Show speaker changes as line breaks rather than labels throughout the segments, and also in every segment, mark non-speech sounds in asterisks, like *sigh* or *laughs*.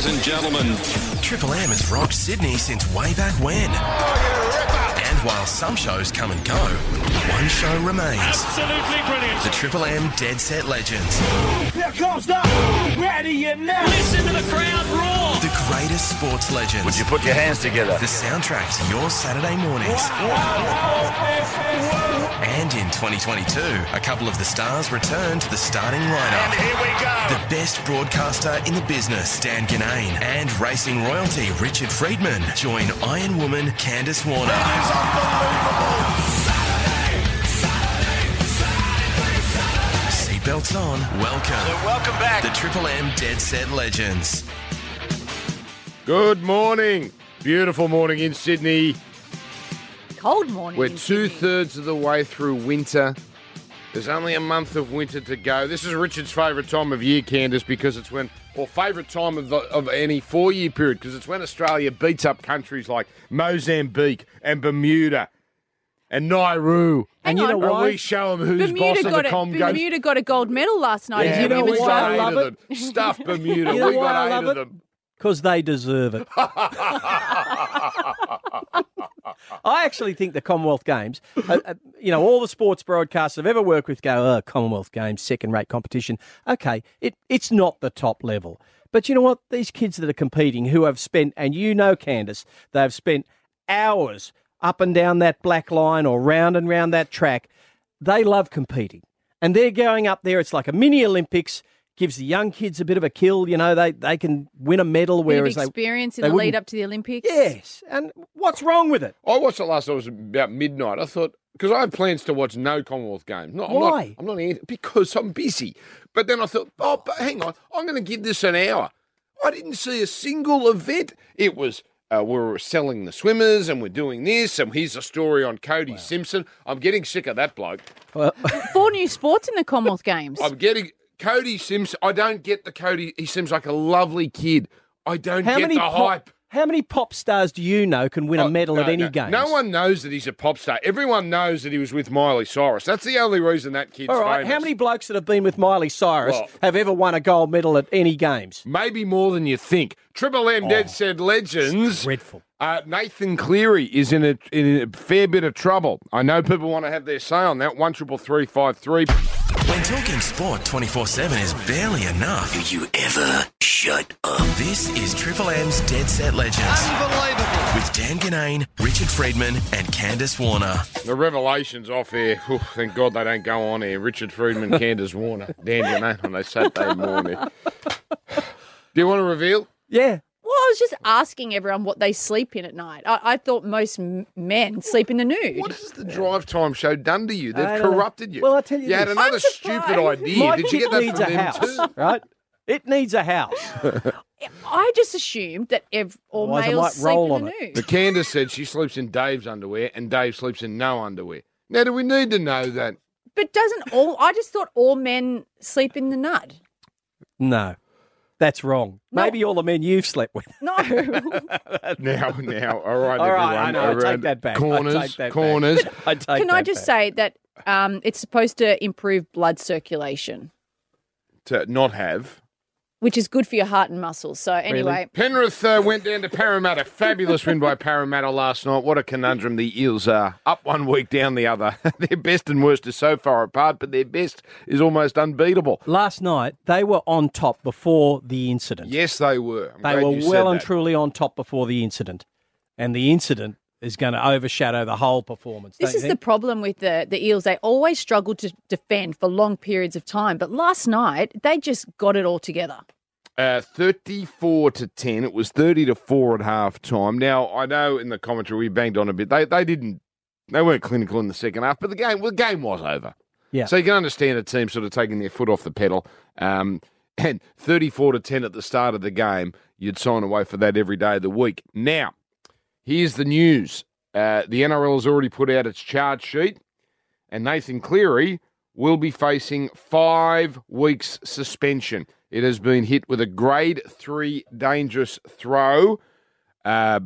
ladies and gentlemen.
Triple M has rocked Sydney since way back when. And while some shows come and go, one show remains.
Absolutely brilliant.
The Triple M Dead Set Legends.
Here comes the ready and now. Listen to the crowd roar.
The greatest sports legends.
Would you put your hands together?
The soundtrack to your Saturday mornings. And in 2022, a couple of the stars return to the starting lineup.
And here we go.
The best broadcaster in the business, Dan Ginnane, and racing royalty, Richard Freedman, join Iron Woman, Candice Warner. Seatbelts on. Welcome.
Welcome back.
The Triple M Dead Set Legends.
Good morning. Beautiful morning in Sydney.
Cold morning.
We're
in
two
Sydney.
thirds of the way through winter. There's only a month of winter to go. This is Richard's favourite time of year, Candice, because it's when, or favourite time of, the, of any four year period, because it's when Australia beats up countries like Mozambique and Bermuda and Nauru.
Hang
and you
on.
know
why?
we show them who's
Bermuda
boss of
got,
the
a,
Com goes.
Bermuda got a gold medal last night.
Yeah,
you know
we
women's
why
got
I
eight
love
of
it?
them. *laughs* Stuffed Bermuda.
You know
we got eight
love
of
it?
them.
Because they deserve it. *laughs* I actually think the Commonwealth Games, uh, uh, you know, all the sports broadcasts I've ever worked with go, oh, Commonwealth Games, second rate competition. Okay, it, it's not the top level. But you know what? These kids that are competing who have spent, and you know, Candice, they've spent hours up and down that black line or round and round that track. They love competing. And they're going up there. It's like a mini Olympics. Gives the young kids a bit of a kill. You know, they, they can win a medal,
Bit of
whereas they.
experience in
they
the lead up to the Olympics.
Yes. And what's wrong with it?
I watched it last night. It was about midnight. I thought because I had plans to watch no Commonwealth games. No, I'm
Why?
Not, I'm not because I'm busy. But then I thought, oh, but hang on, I'm going to give this an hour. I didn't see a single event. It was. Uh, we're selling the swimmers and we're doing this, and here's a story on Cody Simpson. I'm getting sick of that bloke.
Well,
Four new sports in the Commonwealth *laughs* Games.
I'm getting Cody Simpson. I don't get the Cody. He seems like a lovely kid. I don't
how
get
many
the
pop,
hype.
How many pop stars do you know can win
Oh,
a medal
no,
at any
no.
game?
No one knows that he's a pop star. Everyone knows that he was with Miley Cyrus. That's the only reason that kid's
All right.
famous.
How many blokes that have been with Miley Cyrus
Well-
have ever won a gold medal at any games?
Maybe more than you think. Triple M Dead Set legends.
Dreadful.
Uh, Nathan Cleary is in a, in a fair bit of trouble. I know people want to have their say on that. One triple three five three.
When talking sport 24 7 is barely enough. Do you ever shut up? This is Triple M's Dead Set Legends. Unbelievable. With Dan Ginnane, Richard Freedman, and Candice Warner.
The revelations off air. Whew, thank God they don't go on air. Richard Freedman, *laughs* Candice Warner, Dan Ginnane on a Saturday morning. *laughs* Do you want to reveal?
Yeah.
Well, I was just asking everyone what they sleep in at night. I, I thought most m- men sleep in the nude.
What has the drive time show done to you? They've
I don't know.
corrupted you.
Well, I'll tell you
You had
this.
another
I'm
stupid idea.
My
Did you
kid
get that
needs
from
a
them
house,
too?
right? It needs a house. *laughs*
I just assumed that ev- all
Otherwise I
males
might
sleep
roll
in the
on it.
nude.
But Candice said she sleeps in Dave's underwear and Dave sleeps in no underwear. Now, do we need to know that?
But doesn't all? I just thought all men sleep in the nud.
No, that's wrong.
No.
Maybe all the men you've slept with.
No. *laughs*
Now, now, all right,
All right,
everyone.
I know, I take that back. I
Corners,
take that back.
corners. *laughs*
I take
Can I just
back.
say that um, it's supposed to improve blood circulation,
to not have.
Which is good for your heart and muscles. So anyway,
Penrith uh, went down to Parramatta. *laughs* Fabulous win by Parramatta last night. What a conundrum the Eels are. Up one week, down the other. *laughs* their best and worst are so far apart, but their best is almost unbeatable.
Last night they were on top before the incident.
Yes, they were. I'm
they were well and truly on top before the incident, and the incident is going to overshadow the whole performance.
this is
you
the problem with the the Eels. They always struggle to defend for long periods of time, but last night they just got it all together.
Uh, 34 to 10. It was 30 to 4 at half time. Now, I know in the commentary we banged on a bit. They they didn't they weren't clinical in the second half, but the game well, the game was over.
Yeah.
So you can understand a team sort of taking their foot off the pedal. Um, and 34 to 10 at the start of the game, you'd sign away for that every day of the week. Now, here's the news. Uh, the NRL has already put out its charge sheet, and Nathan Cleary will be facing five weeks suspension. It has been hit with a grade three dangerous throw, uh,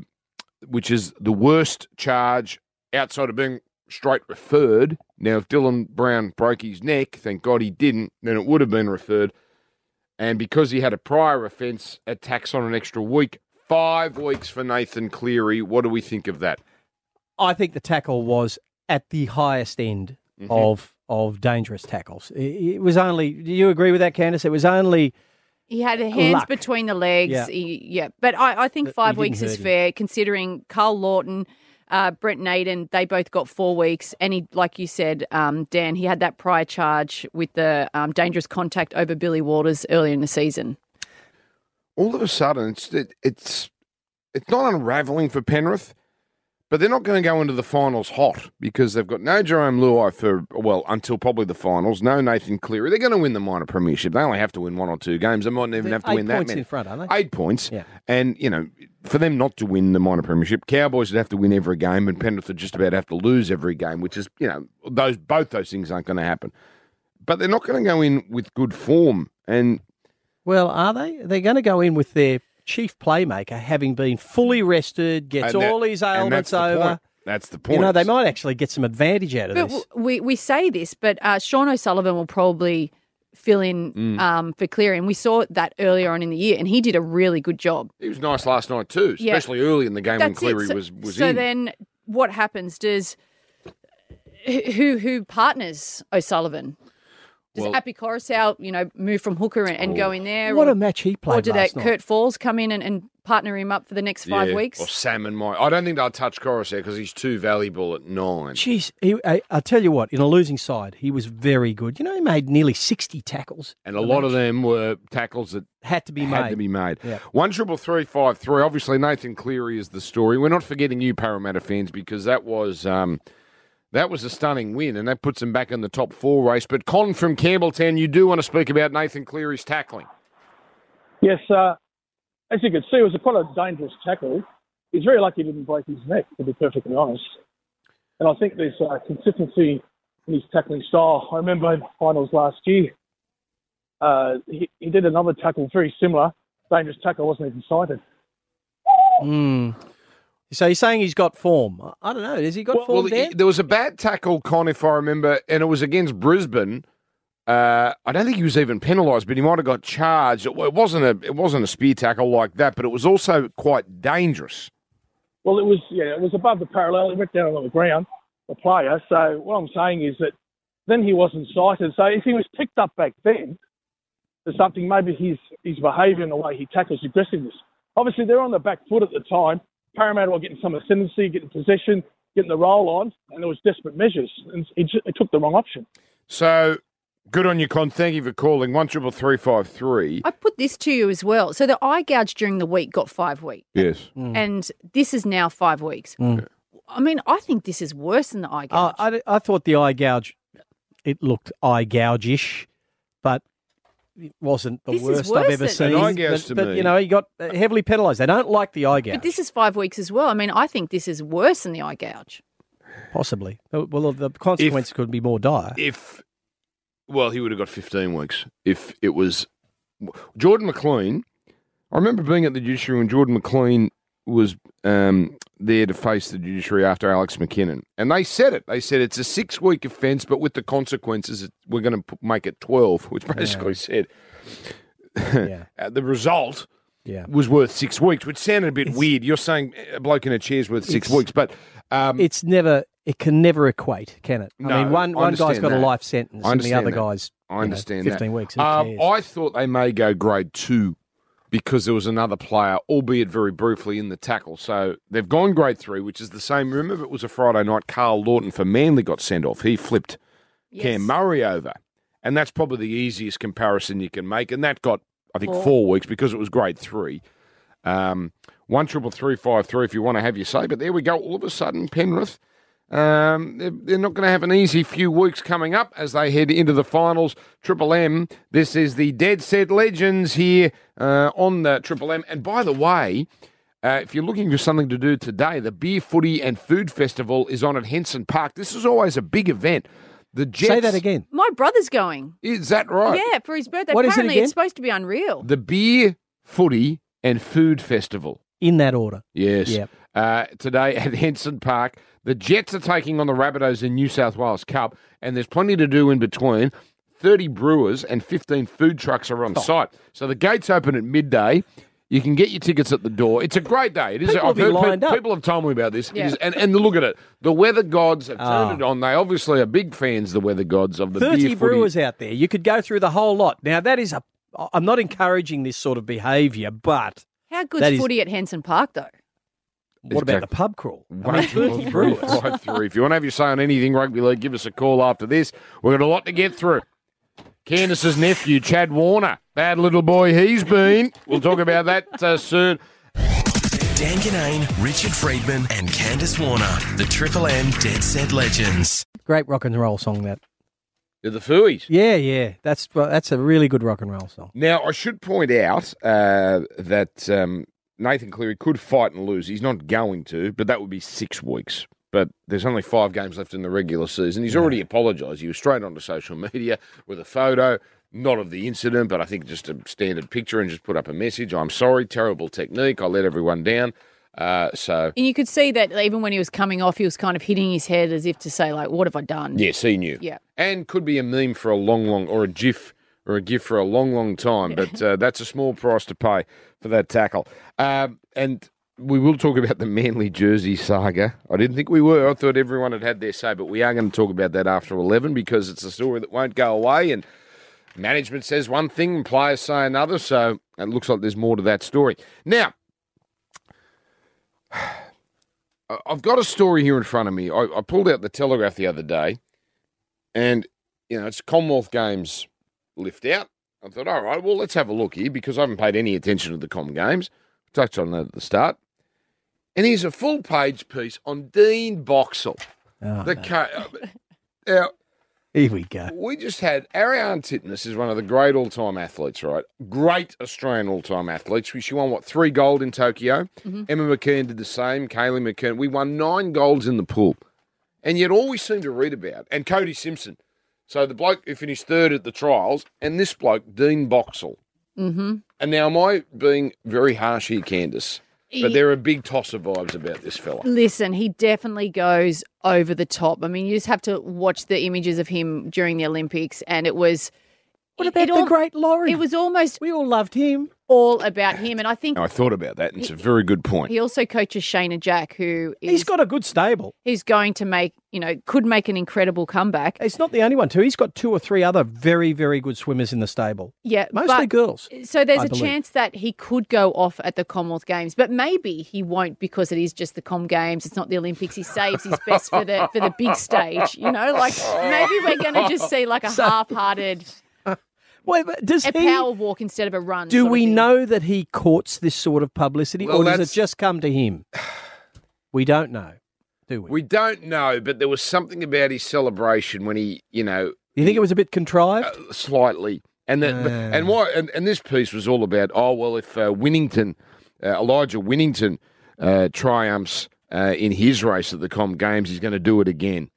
which is the worst charge outside of being straight referred. Now, if Dylan Brown broke his neck, thank God he didn't, then it would have been referred. and because he had a prior offence, a tax on an extra week. Five weeks for Nathan Cleary. What do we think of that?
I think the tackle was at the highest end
Mm-hmm.
of of dangerous tackles. It, it was only. Do you agree with that, Candice? It was only.
He had hands
Luck.
between the legs.
Yeah.
He- yeah. But I, I think
But
five weeks is
hurt him.
fair considering Karl Lawton, uh, Brent Naden, they both got four weeks. And he, like you said, um, Dan, he had that prior charge with the um, dangerous contact over Billy Walters earlier in the season.
All of a sudden it's it, it's it's not unraveling for Penrith, but they're not going to go into the finals hot because they've got no Jarome Luai for well until probably the finals. No Nathan Cleary. They're going to win the minor premiership. They only have to win one or two games. They might not even
They're
have to win that
points
many.
in front, aren't they?
Eight points.
Yeah.
And you know, for them not to win the minor premiership, Cowboys would have to win every game, and Penrith would just about have to lose every game, which is you know those both those things aren't going to happen. But they're not going to go in with good form, and
Well, are they? They're going to go in with their chief playmaker having been fully rested, gets
that-
all his ailments
that's
over.
point. That's the point.
You know, they might actually get some advantage out of
But
this.
w- we, we say this, but uh, Sean O'Sullivan will probably fill in
Mm.
um, for Cleary. And we saw that earlier on in the year, and he did a really good job.
He was nice last night too,
Yeah.
especially early in the game when
That's it.
Cleary
So-
was was
so
in.
then what happens? Does who who partners O'Sullivan? Does
Well-
Api Koroisau, you know, move from hooker and, and go in there?
What
or,
a match he played
Or do that
night.
Kurt Falls come in and, and partner him up for the next five
Yeah,
weeks?
Or Salmon might. I don't think they'll touch Coruscant because he's too valuable at nine.
Jeez, he, I, I'll tell you what, in a losing side, he was very good. You know, he made nearly 60 tackles.
And a lot of them were tackles that
Had to be
had
made.
to be made.
Yeah.
One triple three five three. Obviously, Nathan Cleary is the story. We're not forgetting you, Parramatta fans, because that was um, that was a stunning win, and that puts them back in the top four race. But Con from Campbelltown, you do want to speak about Nathan Cleary's tackling.
Yes, uh, as you can see, it was a quite a dangerous tackle. He's very lucky he didn't break his neck, to be perfectly honest. And I think there's uh, consistency in his tackling style. I remember in the finals last year, uh, he, he did another tackle very similar. Dangerous tackle wasn't even cited.
Mm. So you're saying he's got form? I don't know. Has he got
Well,
form there?
there was a bad tackle, Con, if I remember, and it was against Brisbane. Uh, I don't think he was even penalised, but he might have got charged. It, it wasn't a it wasn't a spear tackle like that, but it was also quite dangerous.
Well, it was yeah, it was above the parallel. It went down on the ground, the player. So what I'm saying is that then he wasn't cited. So if he was picked up back then, there's something maybe his his behaviour and the way he tackles aggressiveness. Obviously, they're on the back foot at the time. Parramatta were getting some ascendancy, getting possession, getting the roll on, and there was desperate measures, and he, ju- he took the wrong option.
So good on you, Con. Thank you for calling one triple three five three.
I put this to you as well. So the eye gouge during the week got five weeks,
Yes.
and this is now five weeks.
Mm.
I mean, I think this is worse than the eye
Uh,
gouge.
I, I thought the eye gouge, it looked eye gouge-ish, but it wasn't the
This
worst I've ever
than-
seen.
An eye gouge
but,
to
but,
me-
you know, he got uh, heavily penalised. They don't like the eye gouge.
but this is five weeks as well. I mean, I think this is worse than the eye gouge.
Possibly. Well, the consequence could be more dire.
If well, he would have got fifteen weeks if it was Jordan McLean. I remember being at the judiciary when Jordan McLean was um, there to face the judiciary after Alex McKinnon, and they said it. They said it's a six-week offence, but with the consequences, we're going to make it twelve, *laughs* which basically said
yeah. *laughs*
uh, the result
Yeah.
was worth six weeks, which sounded a bit weird. You're saying a bloke in a chair's worth six weeks, but um,
It's never, it can never equate, can it?
No,
I mean, one,
I
one guy's
understand
got a life sentence and the other
that.
guy's
I
you know,
understand
15
that.
weeks.
Um. I thought they may go grade two because there was another player, albeit very briefly, in the tackle. So they've gone grade three, which is the same. Remember, it was a Friday night. Karl Lawton for Manly got sent off. He flipped Cam Murray over. And that's probably the easiest comparison you can make. And that got, I think,
Four.
four weeks because it was grade three. Um, one triple three five three if you want to have your say. But there we go. All of a sudden, Penrith, um, they're, they're not going to have an easy few weeks coming up as they head into the finals. Triple M. This is the Dead Set Legends here uh, on the Triple M. And by the way, uh, if you're looking for something to do today, the Beer Footy and Food Festival is on at Henson Park. This is always a big event. The Jets.
Say that again.
My brother's going.
Is that right?
Yeah, for his birthday.
What is it
Apparently,
again?
it's supposed to be unreal.
The Beer Footy and Food Festival.
In that order.
Yes.
Yep.
Uh, today at Henson Park, the Jets are taking on the Rabbitohs in New South Wales Cup, and there's plenty to do in between. 30 brewers and 15 food trucks are on site. So the gates open at midday. You can get your tickets at the door. It's a great day. It is.
People
I've
will be
heard pe-
lined up.
people have told me about this. It
Yeah.
is- and, and look at it. The weather gods have turned
Ah.
it on. They obviously are big fans, the weather gods, of the
30
footy.
brewers out there. You could go through the whole lot. Now, that is a. I'm not encouraging this sort of behaviour, but
How good's
That is-
footy at Henson Park though?
What about the pub crawl? I mean,
One,
30
two,
brewers.
three, five, three. If you want to have your say on anything rugby league, give us a call after this. We've got a lot to get through. Candice's nephew, Chad Warner, bad little boy he's been. We'll talk about that uh, soon.
Dan Ginnane, Richard Freedman, and Candice Warner, the Triple M Dead Set Legends.
Great rock and roll song, that.
The Fooies.
Yeah, yeah. That's that's a really good rock and roll song.
Now, I should point out uh, that um, Nathan Cleary could fight and lose. He's not going to, but that would be six weeks. But there's only five games left in the regular season. He's already apologised. He was straight onto social media with a photo, not of the incident, but I think just a standard picture and just put up a message. I'm sorry, terrible technique. I let everyone down. Uh, so,
And you could see that even when he was coming off, he was kind of hitting his head as if to say, like, what have I done?
yes, he knew.
Yeah.
And could be a meme for a long, long, or a GIF or a gift for a long, long time. But uh, that's a small price to pay for that tackle. Um, and we will talk about the Manly jersey saga. I didn't think we were. I thought everyone had had their say, but we are going to talk about that after 11 because it's a story that won't go away. And management says one thing and players say another. So it looks like there's more to that story. Now, *sighs* I've got a story here in front of me. I, I pulled out the Telegraph the other day, and you know it's Commonwealth Games lift out. I thought, all right, well, let's have a look here because I haven't paid any attention to the Com Games. Touched on that at the start, and here's a full page piece on Dean Boxall.
Oh,
the
no.
co- uh, now
Here we go.
we just had Ariarne Titmus is one of the great all-time athletes, right? Great Australian all-time athletes. She won what three gold in Tokyo. Mm-hmm. Emma McKeon did the same. Kaylee McKeown. We won nine golds in the pool, and yet all we seem to read about and Cody Simpson. So the bloke who finished third at the trials, and this bloke Dean Boxall.
Mm-hmm.
And now am I being very harsh here, Candice? But there are big tosser vibes about this fella.
Listen, he definitely goes over the top. I mean, you just have to watch the images of him during the Olympics, and it was.
What about
it
the
all-
great Laurie?
It was almost
we all loved him.
all about him, and I think
I thought about that, and it's a very good point.
he also coaches Shayna Jack, who is
He's got a good stable.
he's going to make you know could make an incredible comeback.
He's not the only one, too. He's got two or three other very, very good swimmers in the stable.
Yeah,
Mostly
but-
girls.
So there's
I
a
believe.
chance that he could go off at the Commonwealth Games, but maybe he won't because it is just the Com Games. It's not the Olympics. He saves his best for the for the big stage. You know, like *laughs* maybe we're going to just see like a half-hearted
Wait, does
a
he?
power walk instead of a run.
Do we know that he courts this sort of publicity,
Well,
or does it just come to him? We don't know, do we?
We don't know, but there was something about his celebration when he, you know,
you think it was a bit contrived?
uh, slightly. And that,
Ah.
and why, and, and this piece was all about. Oh well, if uh, Winnington, uh, Elijah Winnington, uh, triumphs uh, in his race at the Com Games, he's going to do it again.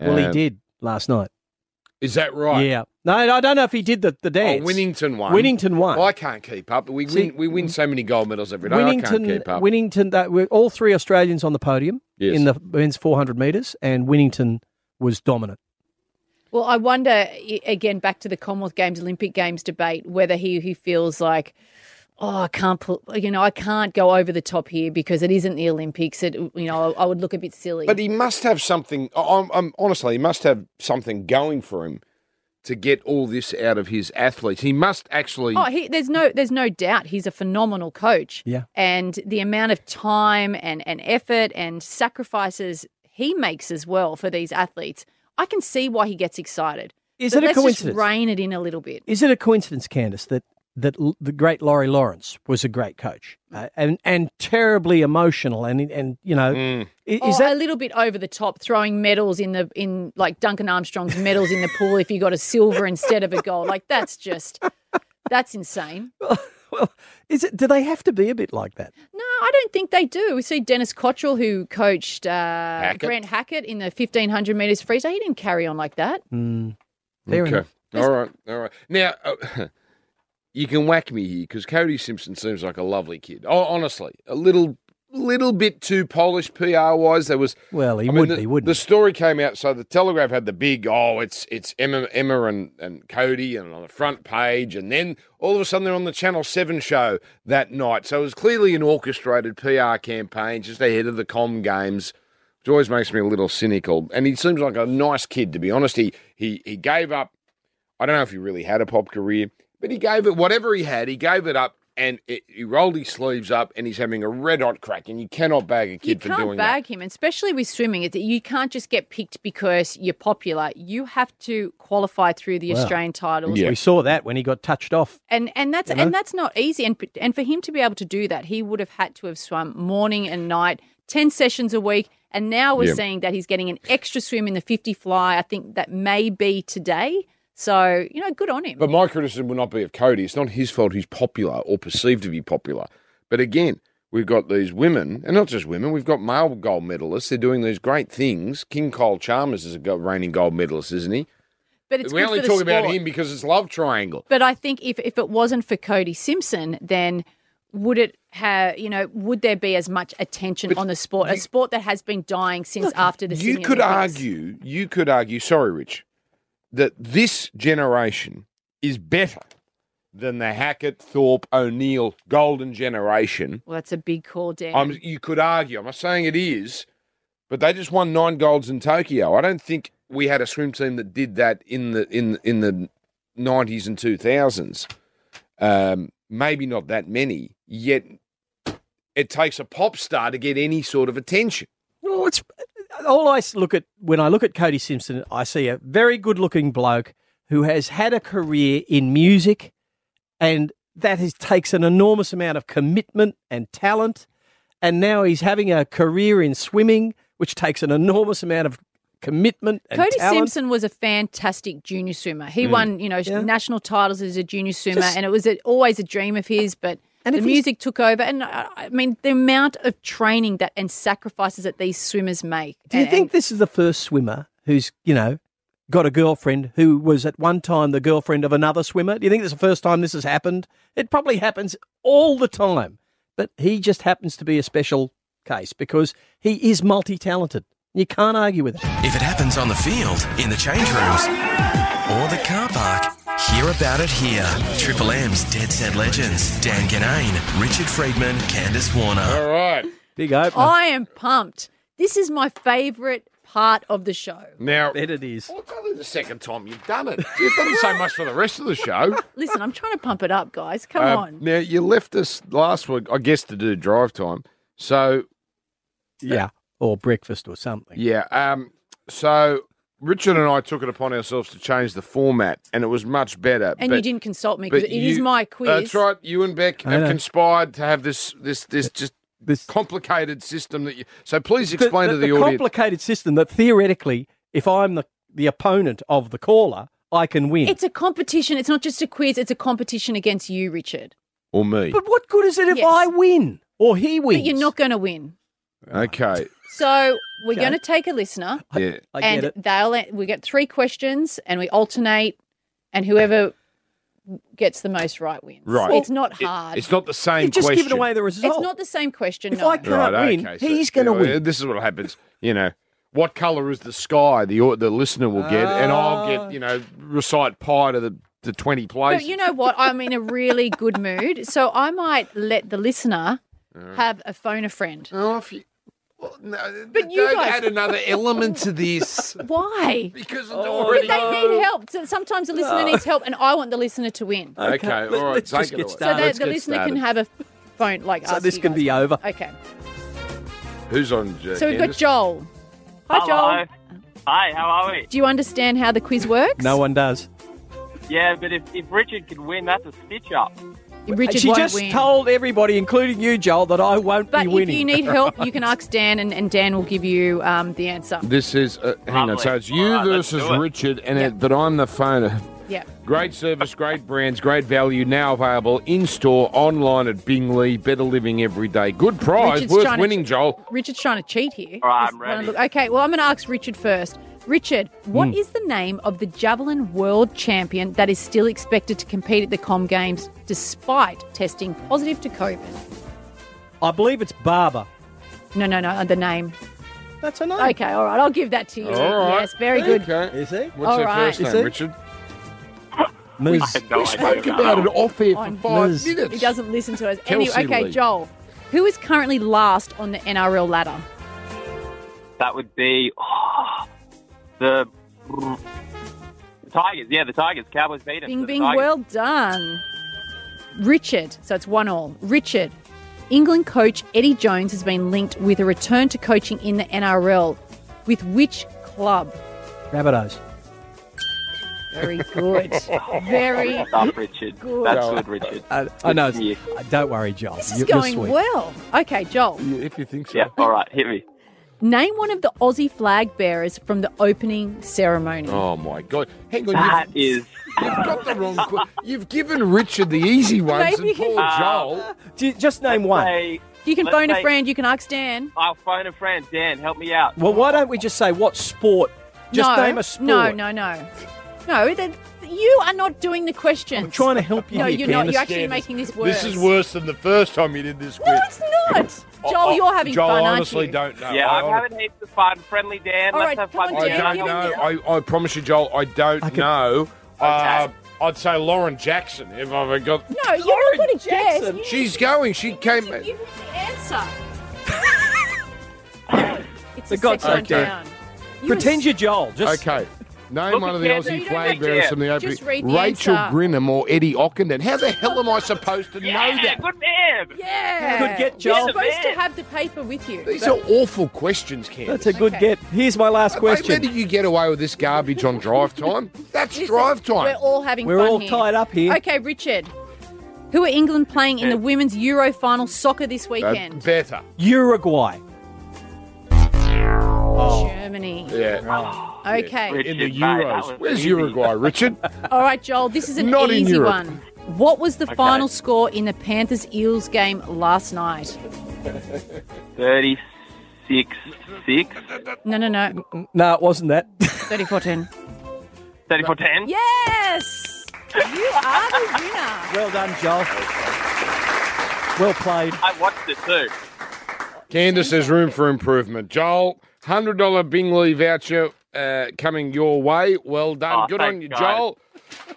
well, he
Um,
did last night.
Is that right?
Yeah. No, I don't know if he did the, the dance. Oh.
Winnington won.
Winnington won.
Well, I can't keep up. We
See,
win. We win so many gold medals every day. I can't
Winnington,
keep up.
Winnington, that we're all three Australians on the podium
Yes.
in the men's 400 metres, and Winnington was dominant.
Well, I wonder again back to the Commonwealth Games, Olympic Games debate whether he he feels like. Oh, I can't put. You know, I can't go over the top here because it isn't the Olympics. It, you know, I would look a bit silly.
But he must have something. I- I'm, I'm honestly, he must have something going for him to get all this out of his athletes. He must actually.
Oh, he, there's no there's no doubt he's a phenomenal coach.
Yeah.
And the amount of time and, and effort and sacrifices he makes as well for these athletes, I can see why he gets excited.
Is
But
it a
let's
coincidence?
Just rein it in a little bit.
Is it a coincidence, Candice, that that l- the great Laurie Lawrence was a great coach uh, and and terribly emotional and and you know
Mm.
i- is
oh,
that
a little bit over the top, throwing medals in the in like Duncan Armstrong's medals in the pool if you got a silver instead of a gold? Like that's just that's insane. *laughs*
well is it do they have to be a bit like that?
No, I don't think they do. We see Denis Cotterell, who coached uh, Grant Hackett in the 1500 metres freestyle. He didn't carry on like that.
Mm, fair
okay.
enough.
All right. All right. Now, uh, *laughs* you can whack me here because Cody Simpson seems like a lovely kid. Oh, honestly, a little little bit too polished PR wise. There was
Well, he
I mean,
would
the,
be, wouldn't
the story came out. So the Telegraph had the big, oh, it's it's Emma, Emma and, and Cody, and on the front page, and then all of a sudden they're on the Channel Seven show that night. So it was clearly an orchestrated PR campaign just ahead of the Com Games, which always makes me a little cynical. And he seems like a nice kid, to be honest. He he he gave up. I don't know if he really had a pop career, but he gave it whatever he had. He gave it up. And it, he rolled his sleeves up, and he's having a red hot crack. And you cannot bag a kid for doing that.
You
for
can't
doing that.
bag him, especially with swimming. It's, you can't just get picked because you're popular. You have to qualify through the
Wow.
Australian titles.
Yeah.
We saw that when he got touched off.
And and that's
You know?
and that's not easy. And and for him to be able to do that, he would have had to have swum morning and night, ten sessions a week. And now we're
Yeah.
seeing that he's getting an extra swim in the fifty fly. I think that may be today. So you know, good on him.
But my criticism will not be of Cody. It's not his fault he's popular or perceived to be popular. But again, we've got these women, and not just women, we've got male gold medalists. They're doing these great things. King Kyle Chalmers is a reigning gold medalist, isn't he?
But it's
we
good
only talk about him because it's love triangle.
But I think if, if it wasn't for Cody Simpson, then would it have, you know, would there be as much attention on the sport? a sport that has been dying since after the
you
Sydney
could
Olympics.
argue, you could argue, sorry, Rich, that this generation is better than the Hackett, Thorpe, O'Neill golden generation.
Well, that's a big call, Dan.
I'm, you could argue. I'm not saying it is, but they just won nine golds in Tokyo. I don't think we had a swim team that did that in the in in the 90s and 2000s. Um, maybe not that many. Yet it takes a pop star to get any sort of attention.
Well, it's all I look at when I look at Cody Simpson. I see a very good-looking bloke who has had a career in music, and that is, takes an enormous amount of commitment and talent. And now he's having a career in swimming, which takes an enormous amount of commitment and
Cody
talent.
Simpson was a fantastic junior swimmer.
Mm.
He won, you know,
Yeah.
national titles as a junior swimmer,
Just-
and it was a, always a dream of his. But
And
the
if he's-
music took over, and I, I mean, the amount of training that and sacrifices that these swimmers make.
Do you
and-
think this is the first swimmer who's, you know, got a girlfriend who was at one time the girlfriend of another swimmer? Do you think this is the first time this has happened? It probably happens all the time. But he just happens to be a special case because he is multi talented. You can't argue with it.
If it happens on the field, in the change rooms, or the car park, hear about it here. Triple M's Dead Set Legends. Dan Ginnane, Richard Freedman, Candice Warner.
All right.
Big opener.
I am pumped. This is my favourite part of the show.
Now,
Bet it is.
well, it's only the second time you've done it. It doesn't so much for the rest of the show.
Listen, I'm trying to pump it up, guys. Come
Uh,
on.
Now, you left us last week, I guess, to do drive time. So,
Yeah. Or breakfast or something.
yeah. Um, so, Richard and I took it upon ourselves to change the format, and it was much better.
And
but-
you didn't consult me because
but
it is
you-
my quiz.
That's right. You and Beck have conspired to have this this this just
This
complicated system that you. So please
the-
explain
the,
to the,
the
audience.
complicated system that theoretically, if I'm the, the opponent of the caller, I can win.
It's a competition. It's not just a quiz. It's a competition against you, Richard.
or me.
but what good is it if
Yes.
I win or he wins?
But you're not going to win.
Okay.
So we're
Okay.
going to take a listener,
Yeah. *laughs*
I
and
get it.
they'll we get three questions, and we alternate, and whoever gets the most right wins.
Right.
It's not
It-
hard.
it's not the same
You've just
question.
given away the result.
It's not the same question.
If
no.
I can't
Right.
win,
Okay. so-
he's going to
yeah,
win.
This is what happens. You know, what color is the sky? The the listener will get, and I'll get. Oh. You know, recite pi to the to twenty places.
But you know what? I'm in a really good mood, so I might let the listener have a phone a friend.
Oh, if you, well, no,
But you
don't
guys-
add another element to this *laughs*
Why?
because it's
Oh,
already.
They need help. So sometimes the listener needs help, and I want the listener to win.
Okay,
let-
all right.
let's just get
away.
So that
Let's
the listener
started.
can have a phone like
So
ask
this can
guys.
be over.
Okay.
Who's on? Uh,
So we've got Joel. Hi,
Hello.
Joel.
Hi, how are we?
Do you understand how the quiz works?
No one does.
Yeah, but if, if Richard could win, that's a stitch up.
Richard
she
won't
just
win.
told everybody, including you, Joel, that I won't
but
be winning.
But if you need help, you can *laughs* ask Dan, and, and Dan will give you um, the answer.
This is uh, hang on. So it's you
All right, let's
versus
it.
Richard, and
Yeah.
it, but I'm the phone.
Yeah.
Great service, great brands, great value. Now available in store, online at Bing Lee. Better living every day. Good prize,
Richard's
worth
trying to-
winning, Joel.
Richard's trying to cheat here.
All right, I'm
wanna
ready.
look- Okay, well, I'm going to ask Richard first. Richard, what hmm. is the name of the javelin world champion that is still expected to compete at the Com Games despite testing positive to COVID?
I believe it's Barber.
No, no, no. The name.
That's a name.
Okay, all right. I'll give that to you.
All right.
Yes, very good.
Okay.
Is he?
What's
All
their
right.
first
Is
name. Richard?
Miz.
I had no
We spoke about it off air for
On
five
Liz.
minutes.
He doesn't listen to us.
Kelsey
anyway, okay,
Lee.
Joel. Who is currently last on the NRL ladder?
That would be oh, the, the Tigers. Yeah, the Tigers. Cowboys beat us.
Bing,
The
bing,
Tigers.
well done. Richard, so it's one all. Richard, England coach Eddie Jones has been linked with a return to coaching in the NRL. With which club?
Rabbitohs.
Very good. *laughs* Oh, Very.
Up, Richard.
Good.
That's
Go.
good, Richard.
I, I know. It's- Don't worry, Joel.
This is
You're- you're
going well. Okay, Joel.
If you think so.
Yeah, all right, hit me.
Name one of the Aussie flag bearers from the opening ceremony.
Oh my God! Hang on,
That
you've,
is.
you've got the wrong. *laughs* Qu- you've given Richard the easy ones,
Maybe
and uh,
you
poor
can-
Joel.
Ju- Just name one.
Say,
you can
let's
phone a friend. You can ask Dan.
I'll phone a friend. Dan, help me out.
Well, why don't we just say what sport? Just
no,
name a sport.
No, no, no, no. That you are not doing the questions.
I'm trying to help you
No,
here,
you're not. You're actually making this worse.
This is worse than the first time you did this quiz.
No, it's not. Joel, you're having
Joel,
fun,
I
aren't
honestly
you?
don't know.
Yeah,
I,
I'm
hon-
having heaps of fun. Friendly Dan.
All
Let's
right,
have
come
fun
on,
I
Dan,
don't know. I, I promise you, Joel, I don't
I could-
know. Uh, I'd say Lauren Jackson if I've ever got.
No, you're not going to guess.
Jackson.
You-
She's going. She
you
came.
need to give me the answer. *laughs* it's
For
the
God's
second
sake,
one
Dan.
down. You
Pretend
was-
you're Joel. Just
Okay. Name
Look
one of the
Candice.
Aussie flag bearers from the opening.
Just read the
Rachael
answer.
Grinham or Eddie Ockenden. How the hell am I supposed to know
Yeah,
that?
good man.
Yeah.
Good get,
You're supposed to have the paper with you.
These are awful questions, Candice.
That's a good
Okay.
get. Here's my last
Mate, Where did you get away with this garbage on drive *laughs* time? That's
Listen,
drive time.
We're all having
We're
fun
all
here.
tied up here.
Okay, Richard. Who are England playing in the women's Euro final soccer this
Uh,
weekend?
better.
Uruguay.
Germany.
Yeah.
Okay.
Richard,
In the Euros.
was
Where's
easy.
Uruguay, Richard? *laughs*
All right, Joel, this is an
Not in
easy
Europe.
one. What was the final score in the Panthers Eels game last night?
36 6.
No, no, no.
No, it wasn't that. *laughs*
34 10.
34 10.
Yes! You are the winner.
well done, Joel. Well played.
I watched it too.
Candice, there's room for improvement. Joel, $100 Bing Lee voucher uh, coming your way. Well done.
Oh,
Good on you,
guys.
Joel.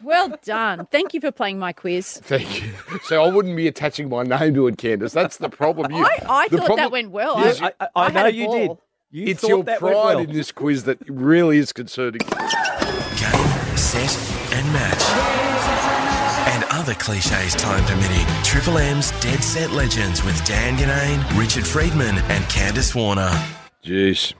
Well done. Thank you for playing my quiz.
Thank you. So I wouldn't be attaching my name to it, Candice. That's the problem. You,
I, I
the
thought
problem-
that went well.
Yes,
I, I,
I
I know you
ball.
did. You
It's your
that
pride
went well.
in this quiz that really is concerning.
Game, set, and match. And other cliches time permitting. Triple M's Dead Set Legends with Dan Ginnane, Richard Freedman, and Candice Warner.
Jeez.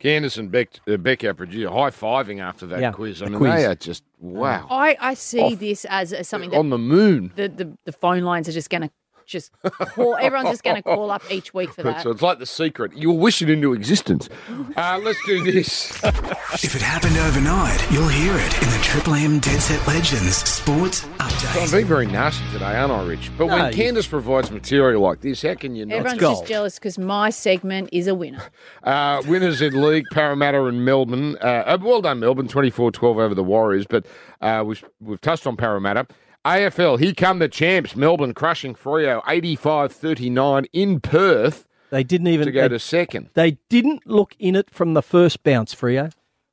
Candice and Beck, uh, Beck, our producer, high fiving after that
Yeah,
quiz. I
the
mean,
quiz.
they are just, wow.
I, I see
Off-
this as, as something that
On the moon.
the, the, the phone lines are just going to just call. Everyone's just going to call up each week for that.
So it's like the secret. You'll wish it into existence. Uh, let's do this. *laughs*
If it happened overnight, you'll hear it in the Triple M Dead Set Legends Sports
I'm
Update.
being very nasty today, aren't I, Rich? But
No,
when
you-
Candice provides material like this, how can you not?
Everyone's just jealous because my segment is a winner. *laughs*
Uh, winners in league, Parramatta and Melbourne. Uh, uh, well done, Melbourne, 24-12 over the Warriors. But uh, we've, we've touched on Parramatta. AFL, here come the champs. Melbourne crushing Freo, 85-39 in Perth
They didn't even.
to go
they,
to second.
they didn't look in it from the first bounce, Freo.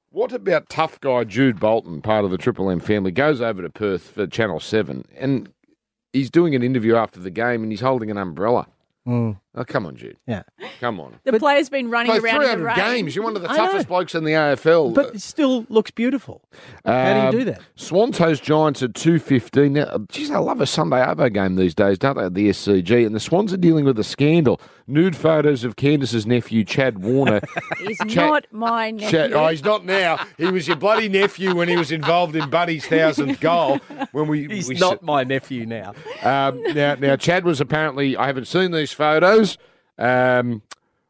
What about tough guy Jude Bolton, part of the Triple M family, goes over to Perth for Channel 7 and he's doing an interview after the game and he's holding an umbrella.
Mm.
Oh, come on, Jude.
Yeah.
Come on.
The player's been running
Play
around in the
300
rain.
games. You're one of the
I
toughest
know.
blokes in the AFL.
But it still looks beautiful. How do you
Um,
do that?
Swantos Giants at two fifteen. Now, geez, I love a Sunday Arvo game these days, don't they? At the SCG, and the Swans are dealing with a scandal. Nude photos of Candice's nephew Chad Warner. *laughs*
He's
Chat-
not my nephew.
Chad, oh, he's not now. He was your bloody nephew when he was involved in Buddy's thousandth goal. When we,
He's
we
not my nephew now.
um, now, now Chad was apparently. I haven't seen these photos. Um,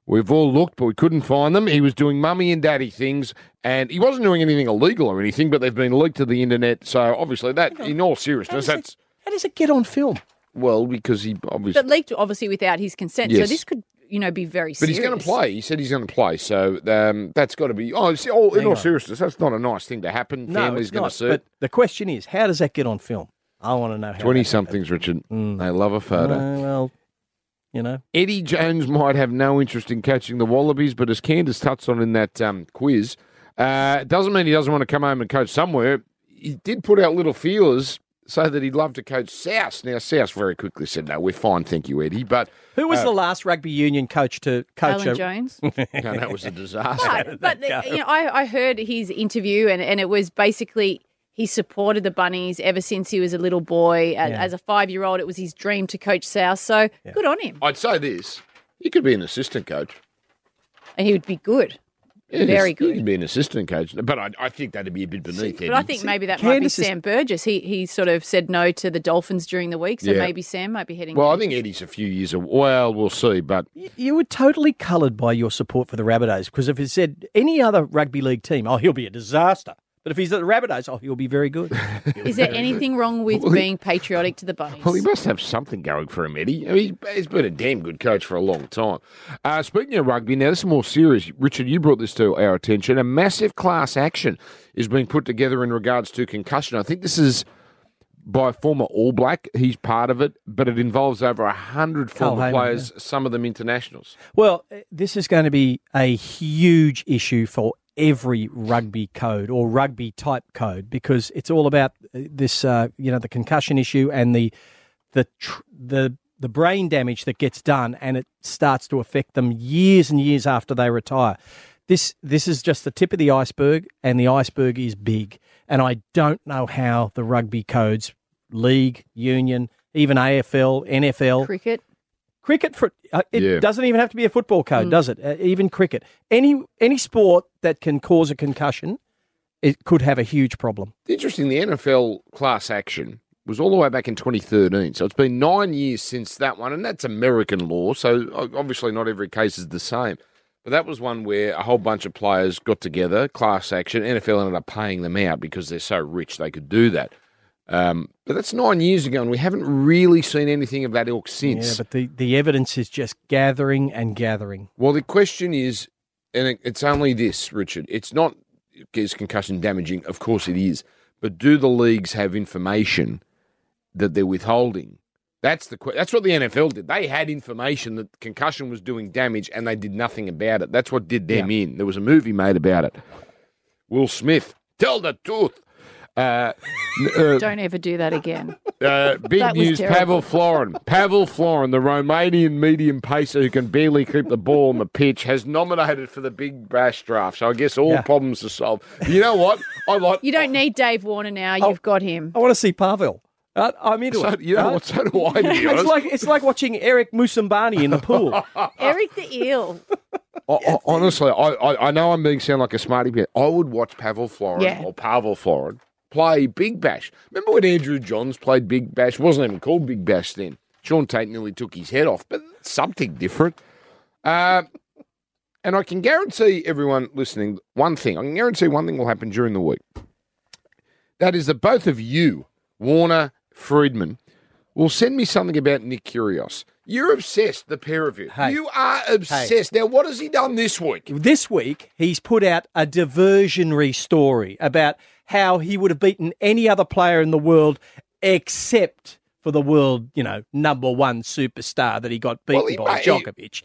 we've all looked, but we couldn't find them. He was doing mummy and daddy things, and he wasn't doing anything illegal or anything. But they've been leaked to the internet. So obviously, that, in all seriousness,
does,
that's
it, how does it get on film?
well because he obviously.
But leaked obviously without his consent. So this could, you know, be very
But
serious.
he's going to play. He said he's going to play. So um, that's got to be. Oh, see, oh in
Hang
all
on.
seriousness, that's not a nice thing to happen.
No,
Family's going to see
But the question is, how does that get on film? I want to know how.
Twenty
that-
somethings, Richard.
Mm.
They love a photo.
Uh, well, You know,
Eddie Jones might have no interest in catching the Wallabies, but as Candice touched on in that um, quiz, uh, it doesn't mean he doesn't want to come home and coach somewhere. He did put out little feelers so that he'd love to coach South. Now, South very quickly said, no, we're fine, thank you, Eddie. But
who was
uh,
the last rugby union coach to coach
Alan
a
Jones. *laughs* *laughs*
no, that was a disaster.
But, but you know, I, I heard his interview, and, and it was basically he supported the Bunnies ever since he was a little boy. As,
Yeah.
as a five year old, it was his dream to coach South. So good on him.
I'd say this. He could be an assistant coach.
And he would be good.
Yeah,
Very good.
He
good.
could be an assistant coach. But I, I think that'd be a bit beneath
him.
But
I think maybe that might be
is-
Sam Burgess. He he sort of said no to the Dolphins during the week, so
Yeah.
maybe Sam might be heading.
Well, I think Eddie's a few years away. Well, we'll see. But
Y- You were totally coloured by your support for the Rabbitohs because if it said any other rugby league team, oh, he'll be a disaster. But if he's at the Rabbitohs, oh, he'll be very good. *laughs*
Is there anything wrong with being patriotic to the Bunnies?
Well, he must have something going for him, Eddie. I mean, he's, he's been a damn good coach for a long time. Uh, speaking of rugby, now this is more serious. Richard, you brought this to our attention. A massive class action is being put together in regards to concussion. I think this is by a former All Black. He's part of it, but it involves over a hundred
Carl
former
Hayman,
players, some of them internationals.
Well, eh, this is going to be a huge issue for every rugby code or rugby type code because it's all about this, uh, you know, the concussion issue and the the tr- the the brain damage that gets done, and it starts to affect them years and years after they retire. This this is just the tip of the iceberg, and the iceberg is big. And I don't know how the rugby codes, league, union, even AFL, NFL,
cricket.
Cricket for uh, it
Yeah.
doesn't even have to be a football code does it uh, even cricket any any sport that can cause a concussion it could have a huge problem
Interesting, the NFL class action was all the way back in 2013. So it's been nine years since that one, and that's American law. So obviously, not every case is the same. But that was one where a whole bunch of players got together, class action. NFL ended up paying them out because they're so rich they could do that. Um, but that's nine years ago, and we haven't really seen anything of that ilk since.
yeah but the, the evidence is just gathering and gathering
Well, the question is, and it- it's only this, Richard. It's not is concussion damaging. Of course, it is. But do the leagues have information that they're withholding? That's the that's what the NFL did. They had information that concussion was doing damage, and they did nothing about it. That's what did them in. There was a movie made about it. Will Smith, tell the truth. Uh, uh,
Don't ever do that again.
uh, big
That
news. Pavel Florin. Pavel Florin, the Romanian medium pacer who can barely keep the ball on the pitch, has nominated for the Big Bash draft. So I guess all
Yeah.
problems are solved. You know what? I like.
You don't need Dave Warner now. You've got him.
i want to see pavel uh, i'm into
So,
it
you know
right?
what? So do I. To be *laughs*
it's like it's like watching Eric Moussambani in the pool. *laughs*
Eric the Eel.
I- I- honestly, I, I I know I'm being sound like a smarty pants. I would watch Pavel Florin
Yeah.
or Pavel Florin play Big Bash. Remember when Andrew Johns played Big Bash? It wasn't even called Big Bash then. Shaun Tait nearly took his head off, but something different. Uh, and I can guarantee everyone listening one thing. I can guarantee one thing will happen during the week. That is that both of you, Warner, Freedman, will send me something about Nick Kyrgios. You're obsessed, the pair of you.
Hey.
You are obsessed. Now, what has he done this week?
This week, he's put out a diversionary story about how he would have beaten any other player in the world except for the world, you know, number one superstar that he got beaten
Well, he
by
may- he-
Djokovic.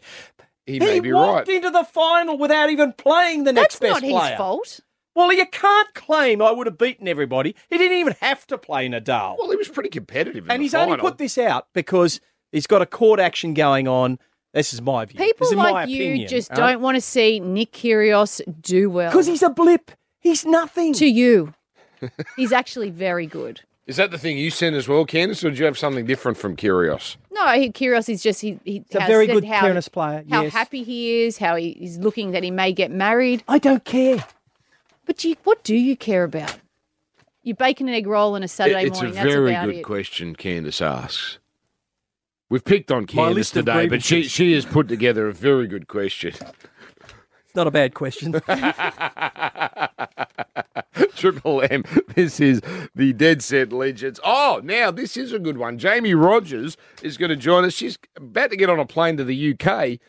He may be
walked
right.
into the final without even playing the next
That's
best
not his fault.
Well, you can't claim I would have beaten everybody. He didn't even have to play Nadal.
Well, he was pretty competitive. In
and
the
he's only put this out because he's got a court action going on. This is my view.
People
this is
like
my
you
opinion,
just
all right?
don't want to see Nick Kyrgios do well.
Because he's a blip. He's nothing.
to you. *laughs* He's actually very good.
Is that the thing you sent as well, Candice, or did you have something different from Kyrgios?
No, he, Kyrgios is just he. he
He's a very
said
good
how,
tennis player.
How
yes.
happy he is, how he, he's looking that he may get married.
I don't care.
But you, what do you care about? You bake an egg roll on a Saturday morning.
it's
morning.
a very
about
good
it.
question Candice asks. We've picked on
My
Candice
list of
today, but she,
grievances.
she has put together a very good question.
It's not a bad question. *laughs* *laughs*
Triple M. This is the Dead Set Legends. Oh, now this is a good one. Jamie Rogers is going to join us. She's about to get on a plane to the UK.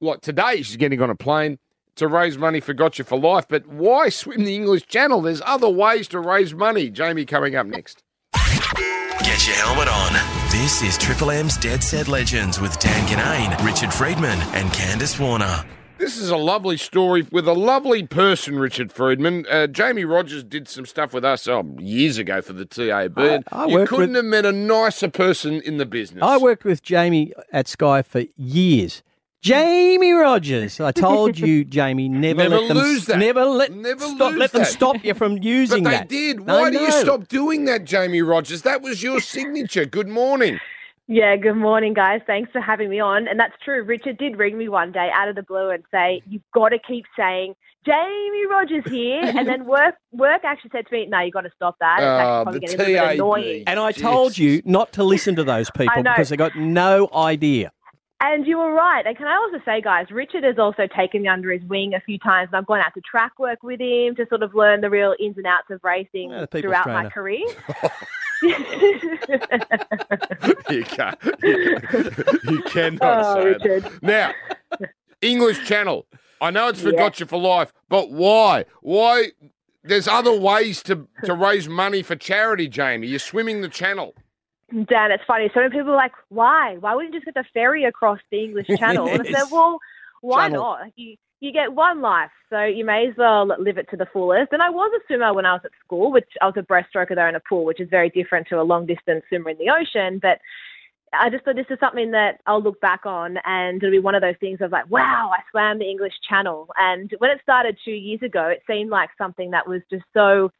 Like today, she's getting on a plane to raise money for Gotcha for Life. But why swim the English Channel? There's other ways to raise money. Jamie coming up next.
Get your helmet on. This is Triple M's Dead Set Legends with Dan Ginnane, Richard Freedman, and Candice Warner.
This is a lovely story with a lovely person, Richard Freedman. Uh, Jamie Rogers did some stuff with us oh, years ago for the TAB. and
I
you couldn't
with-
have met a nicer person in the business.
I worked with Jamie at Sky for years. Jamie Rogers. I told you, *laughs* Jamie, never,
Never
let them
lose that.
Never let
Never
stop,
lose
let them
that.
stop you from *laughs*
But
using
they
that.
They did.
I
Why do you stop doing that, Jamie Rogers? That was your signature. Good morning.
Yeah, good morning, guys. Thanks for having me on. And that's true. Richard did ring me one day out of the blue and say, You've got to keep saying, Jamie Rogers here. *laughs* and then work work actually said to me, No, you've got to stop that. It's actually probably
the
getting a little bit annoying.
And I told you not to listen to those *laughs* people because they got no idea.
And you were right. And can I also say, guys, Richard has also taken me under his wing a few times. And I've gone out to track work with him to sort of learn the real ins and outs of racing
Yeah,
throughout my career. *laughs* *laughs*
you can't. You, *laughs* you cannot
Oh,
say.
Richard.
Now, English Channel. I know it's
Yeah.
forgot you for life, but why? Why? There's other ways to, to raise money for charity, Jamie. You're swimming the channel.
Dan, it's funny. So many people are like, why? Why wouldn't you just get the ferry across the English *laughs* Channel? And I said, well, why
Channel.
not? You, you get one life, so you may as well live it to the fullest. And I was a swimmer when I was at school, which I was a breaststroker there in a pool, which is very different to a long distance swimmer in the ocean. But I just thought this is something that I'll look back on and it'll be one of those things of like, wow, I swam the English Channel. And when it started two years ago, it seemed like something that was just so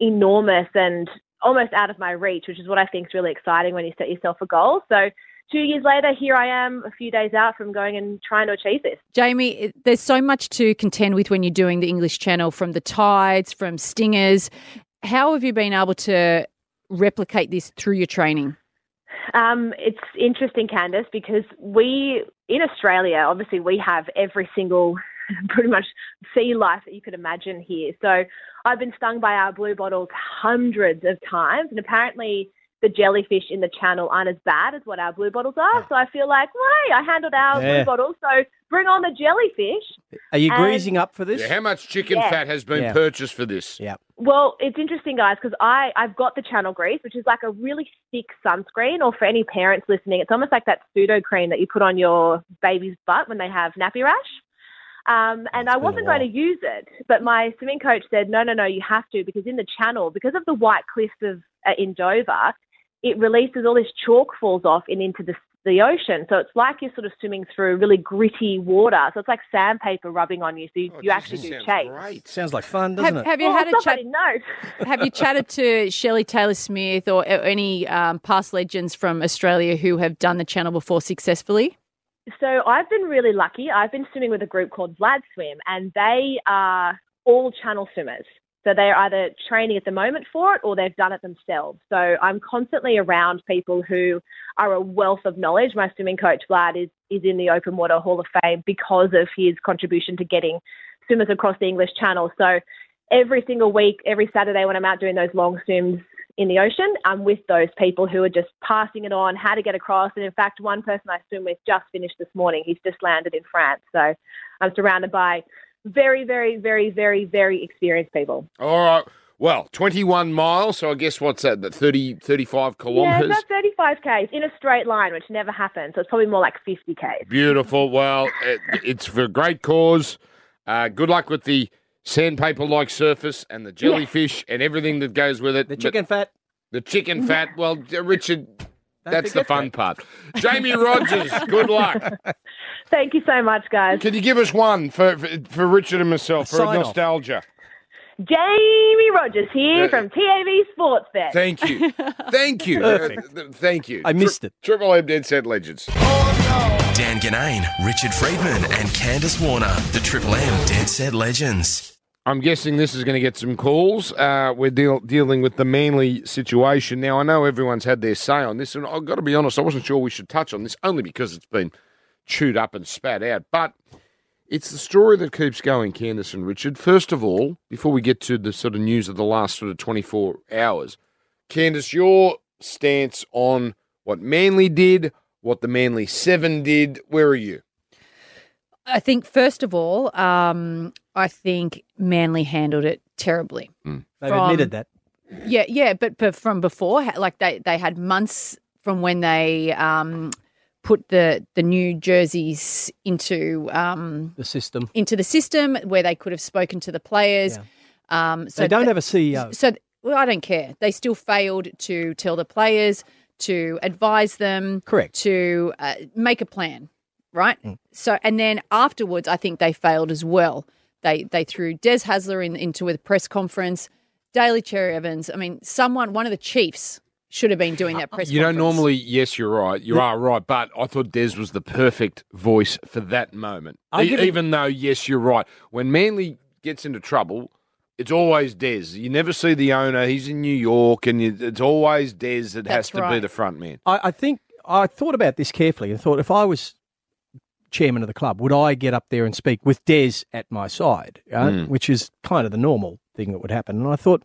enormous and almost out of my reach, which is what I think is really exciting when you set yourself a goal. So two years later, here I am a few days out from going and trying to achieve this.
Jamie, there's so much to contend with when you're doing the English Channel from the tides, from stingers. How have you been able to replicate this through your training?
Um, it's interesting, Candice, because we in Australia, obviously, we have every single *laughs* pretty much sea life that you could imagine here. So I've been stung by our blue bottles hundreds of times, and apparently the jellyfish in the channel aren't as bad as what our blue bottles are. Ah. So I feel like, well, hey, I handled our
Yeah.
blue bottles, so bring on the jellyfish.
Are you
And-
greasing up for this?
Yeah, how much chicken
Yeah.
fat has been
Yeah.
purchased for this?
Yeah.
Well, it's interesting, guys, because I I've got the channel grease, which is like a really thick sunscreen. Or for any parents listening, it's almost like that Sudocrem that you put on your baby's butt when they have nappy rash. Um, and I wasn't going to use it, but my swimming coach said, no, no, no, you have to because in the channel, because of the white cliffs of uh, in Dover, it releases all this chalk falls off and into the the ocean. So it's like you're sort of swimming through really gritty water. So it's like sandpaper rubbing on you. So you,
Oh,
you
geez,
actually do
sounds
chase.
Great.
Sounds like fun, doesn't
Have,
it?
have you
Well,
had a chat?
somebody knows. *laughs*
Have you chatted to Shelley Taylor Smith or any um, past legends from Australia who have done the channel before successfully?
So I've been really lucky. I've been swimming with a group called Vlad Swim, and they are all channel swimmers. So they're either training at the moment for it or they've done it themselves. So I'm constantly around people who are a wealth of knowledge. My swimming coach, Vlad, is, is in the Open Water Hall of Fame because of his contribution to getting swimmers across the English Channel. So every single week, every Saturday when I'm out doing those long swims in the ocean, I'm with those people who are just passing it on, how to get across. And in fact, one person I swim with just finished this morning. He's just landed in France. So I'm surrounded by very, very, very, very, very experienced people.
All right. Well, 21 miles, so I guess what's that, that 30, 35 kilometres?
Yeah, about 35 Ks in a straight line, which never happens. So it's probably more like 50 Ks.
Beautiful. Well, it, it's for a great cause. Uh, good luck with the sandpaper-like surface and the jellyfish and everything that goes with it.
The
But
chicken fat.
the chicken fat. Well, uh, Richard, that's the fun
that.
part. Jamie Rogers, *laughs* good luck.
Thank you so much, guys.
Can you give us one for for, for Richard and myself for
Sign off.
nostalgia?
Jamie Rogers here
Yeah.
from TAV Sports Bet.
Thank you, *laughs* thank you,
Perfect.
Uh, th- thank you.
I missed it.
Triple M Dead Set Legends.
Dan Ginnane, Richard Freedman, and Candice Warner. The Triple M Dead Set Legends.
I'm guessing this is going to get some calls. Uh, we're deal- dealing with the Manly situation. Now, I know everyone's had their say on this, and I've got to be honest, I wasn't sure we should touch on this only because it's been chewed up and spat out. But it's the story that keeps going, Candice and Richard. First of all, before we get to the sort of news of the last sort of 24 hours, Candice, your stance on what Manly did, what the Manly Seven did, where are you?
I think, first of all, um, I think Manly handled it terribly.
They've
From-
admitted that.
Yeah, yeah, but but from before, like they they had months from when they um, put the the new jerseys into um,
the system.
into the system where they could have spoken to the players. Um, so
they don't
th-
have a CEO.
So well, I don't care. They still failed to tell the players to advise them.
Correct.
To uh, make a plan, right?
Mm.
So and then afterwards, I think they failed as well. They they threw Des Hasler in, into a press conference. Daly Cherry-Evans. I mean, someone, one of the chiefs, should have been doing that *laughs* press.
You know,
conference.
normally, yes, you're right. You are right. But I thought Des was the perfect voice for that moment.
I
E- even though, yes, you're right. When Manly gets into trouble, it's always Des. You never see the owner. He's in New York, and you, it's always Des that has
That's
to be the front man.
I, I think I thought about this carefully and thought if I was chairman of the club, would I get up there and speak with Des at my side, uh,
Mm.
which is kind of the normal thing that would happen? And I thought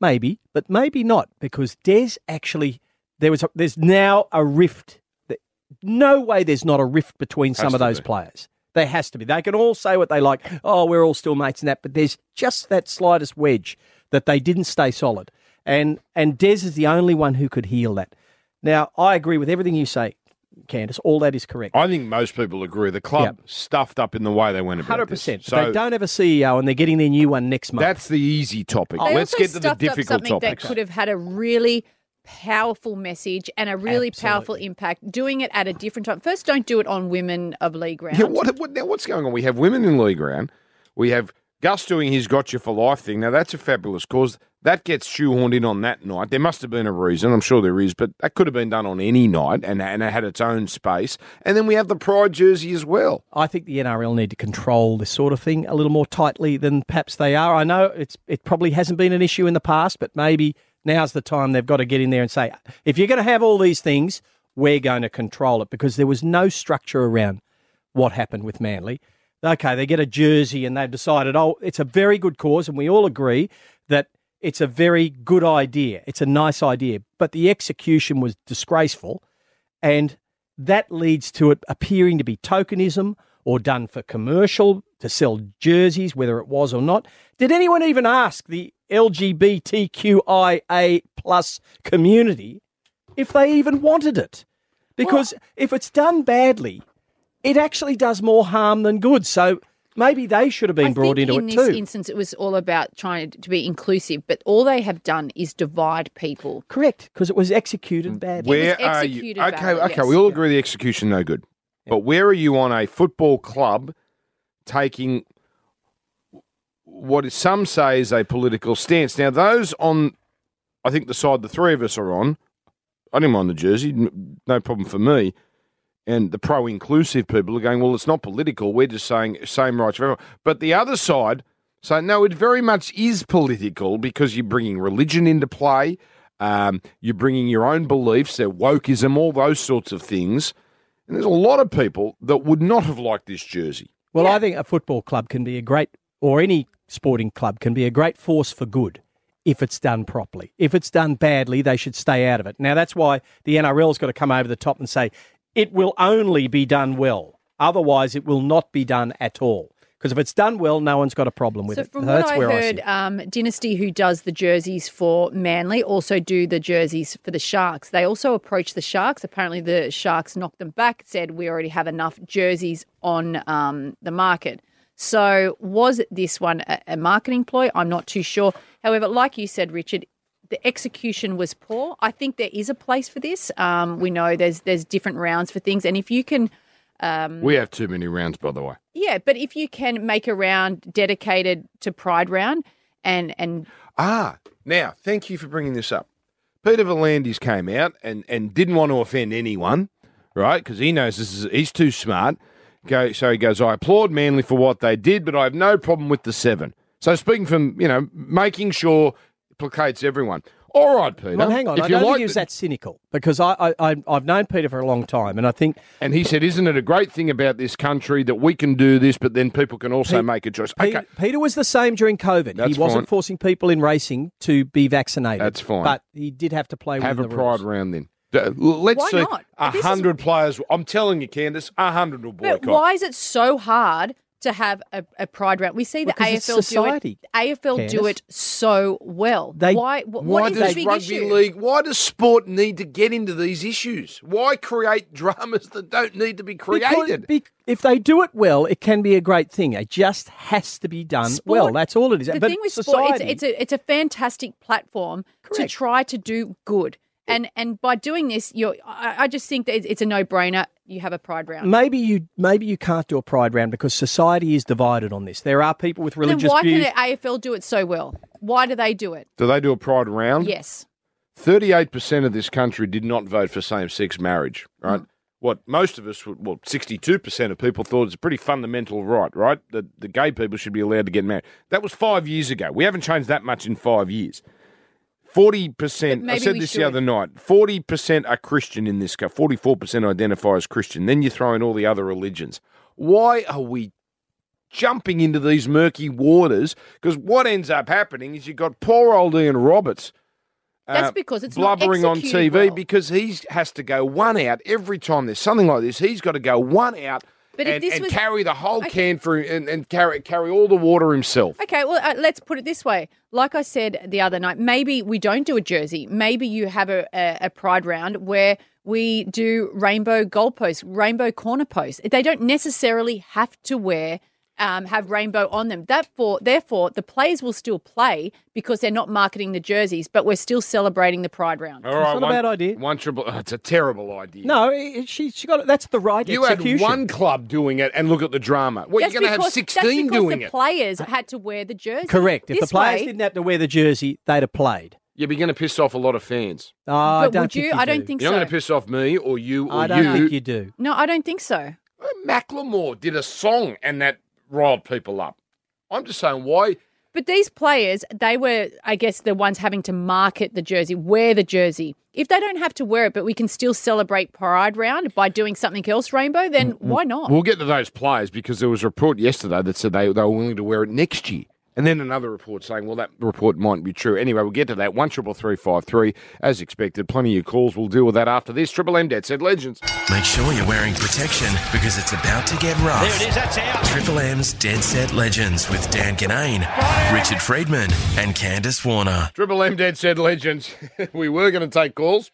maybe, but maybe not because Des actually there was a, there's now a rift. That- No way, there's not a rift between some of those
be.
players. There has to be. They can all say what they like. Oh, we're all still mates and that, but there's just that slightest wedge that they didn't stay solid. And and Des is the only one who could heal that. Now, I agree with everything you say, Candice. All that is correct.
I think most people agree. The club stuffed up in the way they went about
Hundred
this.
percent.
So
They don't have a CEO, and they're getting their new one next month.
that's the easy topic.
They
Let's get to the
stuffed up
difficult
something
topics.
that could have had a really powerful message and a really powerful impact. Doing it at a different time. First, don't do it on women of league round.
Yeah, what, what now? What's going on? We have women in league round. We have Gus doing his "Got You for Life" thing. Now that's a fabulous cause. That gets shoehorned in on that night. There must have been a reason. I'm sure there is, but that could have been done on any night, and and it had its own space. And then we have the Pride jersey as well.
I think the NRL need to control this sort of thing a little more tightly than perhaps they are. I know it's it probably hasn't been an issue in the past, but maybe now's the time they've got to get in there and say, if you're going to have all these things, we're going to control it because there was no structure around what happened with Manly. Okay, they get a jersey and they've decided, oh, it's a very good cause, and we all agree that it's a very good idea. It's a nice idea, but the execution was disgraceful, and that leads to it appearing to be tokenism or done for commercial to sell jerseys, whether it was or not. Did anyone even ask the LGBTQIA plus community if they even wanted it? Because if it's done badly, it actually does more harm than good. So maybe they should have been
I
brought
think
into
in
it
this
too.
instance, it was all about trying to be inclusive, but all they have done is divide people.
Correct, because it was executed mm. badly.
Where are you?
executed
Okay,
badly,
okay,
yes.
we all agree the execution no good. But where are you on a football club taking what is- some say is a political stance? Now, those on, I think the side the three of us are on, I didn't mind the jersey, no problem for me. And the pro-inclusive people are going, well, it's not political. We're just saying same rights for everyone. But the other side say, no, it very much is political because you're bringing religion into play. Um, you're bringing your own beliefs, their wokeism, all those sorts of things. And there's a lot of people that would not have liked this jersey.
Well, I think a football club can be a great, or any sporting club can be a great force for good if it's done properly. If it's done badly, they should stay out of it. Now, that's why the NRL's got to come over the top and say it will only be done well. Otherwise, it will not be done at all. Because if it's done well, no one's got a problem with
So
it.
from
that's
what I
where I
heard,
see
um, Dynasty, who does the jerseys for Manly, also do the jerseys for the Sharks. They also approached the Sharks. Apparently, the Sharks knocked them back, said we already have enough jerseys on um, the market. So was this one a, a marketing ploy? I'm not too sure. However, like you said, Richard, the execution was poor. I think there is a place for this. Um, we know there's there's different rounds for things, and if you can. Um,
We have too many rounds, by the way.
yeah, but if you can make a round dedicated to Pride Round and and
Ah, now, thank you for bringing this up. Peter V'landys came out and, and didn't want to offend anyone, right? Because he knows this is he's too smart. Go, so he goes, I applaud Manly for what they did, but I have no problem with the seven. So speaking from, you know, making sure placates everyone. All right, Peter.
Well, hang on.
If
I don't
like
think he was that cynical because I, I, I've known Peter for a long time, and I think
And he said, Isn't it a great thing about this country that we can do this, but then people can also
Pete-
make a choice?
Pe-
Okay.
Peter was the same during COVID.
That's
he wasn't
fine.
forcing people in racing to be vaccinated.
That's fine.
But he did have to play
Have a pride
rules.
round then. Let's
Why
see.
not?
A
This is-
hundred players. I'm telling you, Candice, a hundred will boycott.
but why is it so hard to have a, a pride round. We see the
Because it's
AFL do it. AFL do it so well.
They-
why? wh-
Why
what is
does
the big
rugby
issue?
league? Why does sport need to get into these issues? Why create dramas that don't need to be created?
Because- be- if they do it well, it can be a great thing. It just has to be done
Sport-
well. That's all it is.
The
but
thing with
society,
sport, it's, it's a it's a fantastic platform to try to do good. And and by doing this, you're. I, I just think that it's, it's a no brainer. You have a pride round.
maybe you maybe you can't do a pride round because society is divided on this. There are people with
then
religious
why
views.
can the AFL do it so well? Why do they do it?
do they do a pride round?
Yes.
38% of this country did not vote for same sex marriage, right? Mm. What most of us, would- well, 62% of people thought it's a pretty fundamental right, right? That the gay people should be allowed to get married. That was five years ago. We haven't changed that much in five years. 40%, I said this
should.
the other night, 40% are Christian in this country, 44% identify as Christian. Then you throw in all the other religions. Why are we jumping into these murky waters? Because what ends up happening is you've got poor old Ian Roberts
That's
uh,
because it's
blubbering on TV
well.
because he has to go one out every time there's something like this. He's got to go one out
But if
and,
this
and
was-
carry the whole
Okay.
can for and, and carry carry all the water himself.
Okay, well, uh, let's put it this way. Like I said the other night, maybe we don't do a jersey. Maybe you have a, a, a pride round where we do rainbow goalposts, rainbow corner posts. They don't necessarily have to wear. Um, have rainbow on them. That for therefore the players will still play because they're not marketing the jerseys, but we're still celebrating the pride round.
All right,
not a bad idea.
One triple. oh, it's a terrible idea.
no, it, she she got it. That's the right
you had one club doing it, and look at the drama. Well,
That's
you're going to have
because-
sixteen
that's because
doing
the
it.
players had to wear the jersey.
Correct. If
This
the players
way-
didn't have to wear the jersey, they'd have played.
You're going to piss off a lot of fans.
Oh, I
But
don't
would
think
you?
you
I don't
do.
think
You're
so.
not going to piss off me or you or
I don't
you.
think you do.
no, I don't think so.
Macklemore did a song, and that riled people up. I'm just saying, why?
But these players, they were, I guess, the ones having to market the jersey, wear the jersey. If they don't have to wear it, but we can still celebrate Pride Round by doing something else, Rainbow, then mm, mm. why not?
We'll get to those players because there was a report yesterday that said they, they were willing to wear it next year. And then another report saying, well, that report might be true. Anyway, we'll get to that. One triple three five three, as expected. Plenty of your calls. We'll deal with that after this. Triple M Dead Set legends.
Make sure you're wearing protection because it's about to get rough.
There it is, that's out.
Triple M's Dead Set Legends with Dan Ginnane, Richard Freedman, and Candice Warner.
Triple M Dead Set legends. *laughs* we were going to take calls.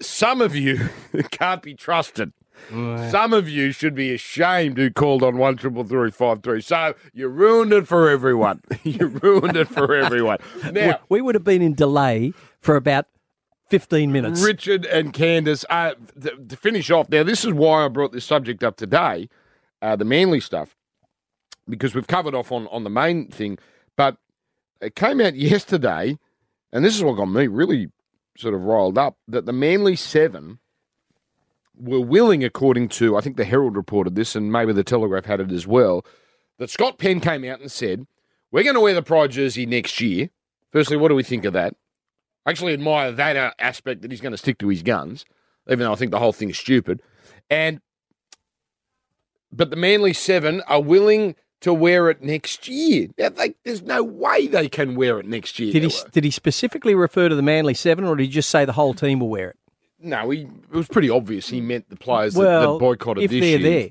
Some of you *laughs* can't be trusted. Some of you should be ashamed who called on one triple three five three. So you ruined it for everyone. *laughs* you ruined it for everyone. *laughs* Now,
we would have been in delay for about 15 minutes.
Richard and Candice, uh, th- to finish off, now this is why I brought this subject up today, uh, the Manly stuff, because we've covered off on, on the main thing, but it came out *laughs* yesterday, and this is what got me really sort of riled up, that the Manly Seven were willing, according to, I think the Herald reported this, and maybe the Telegraph had it as well, that Scott Penn came out and said, We're going to wear the Pride jersey next year. Firstly, what do we think of that? I actually admire that uh, aspect that he's going to stick to his guns, even though I think the whole thing is stupid. And but the Manly Seven are willing to wear it next year. Now, they, there's no way they can wear it next year.
Did he did he specifically refer to the Manly Seven, or did he just say the whole team will wear it?
No, he, it was pretty obvious. He meant the players that,
Well,
that boycotted
if
this
they're
year.
there,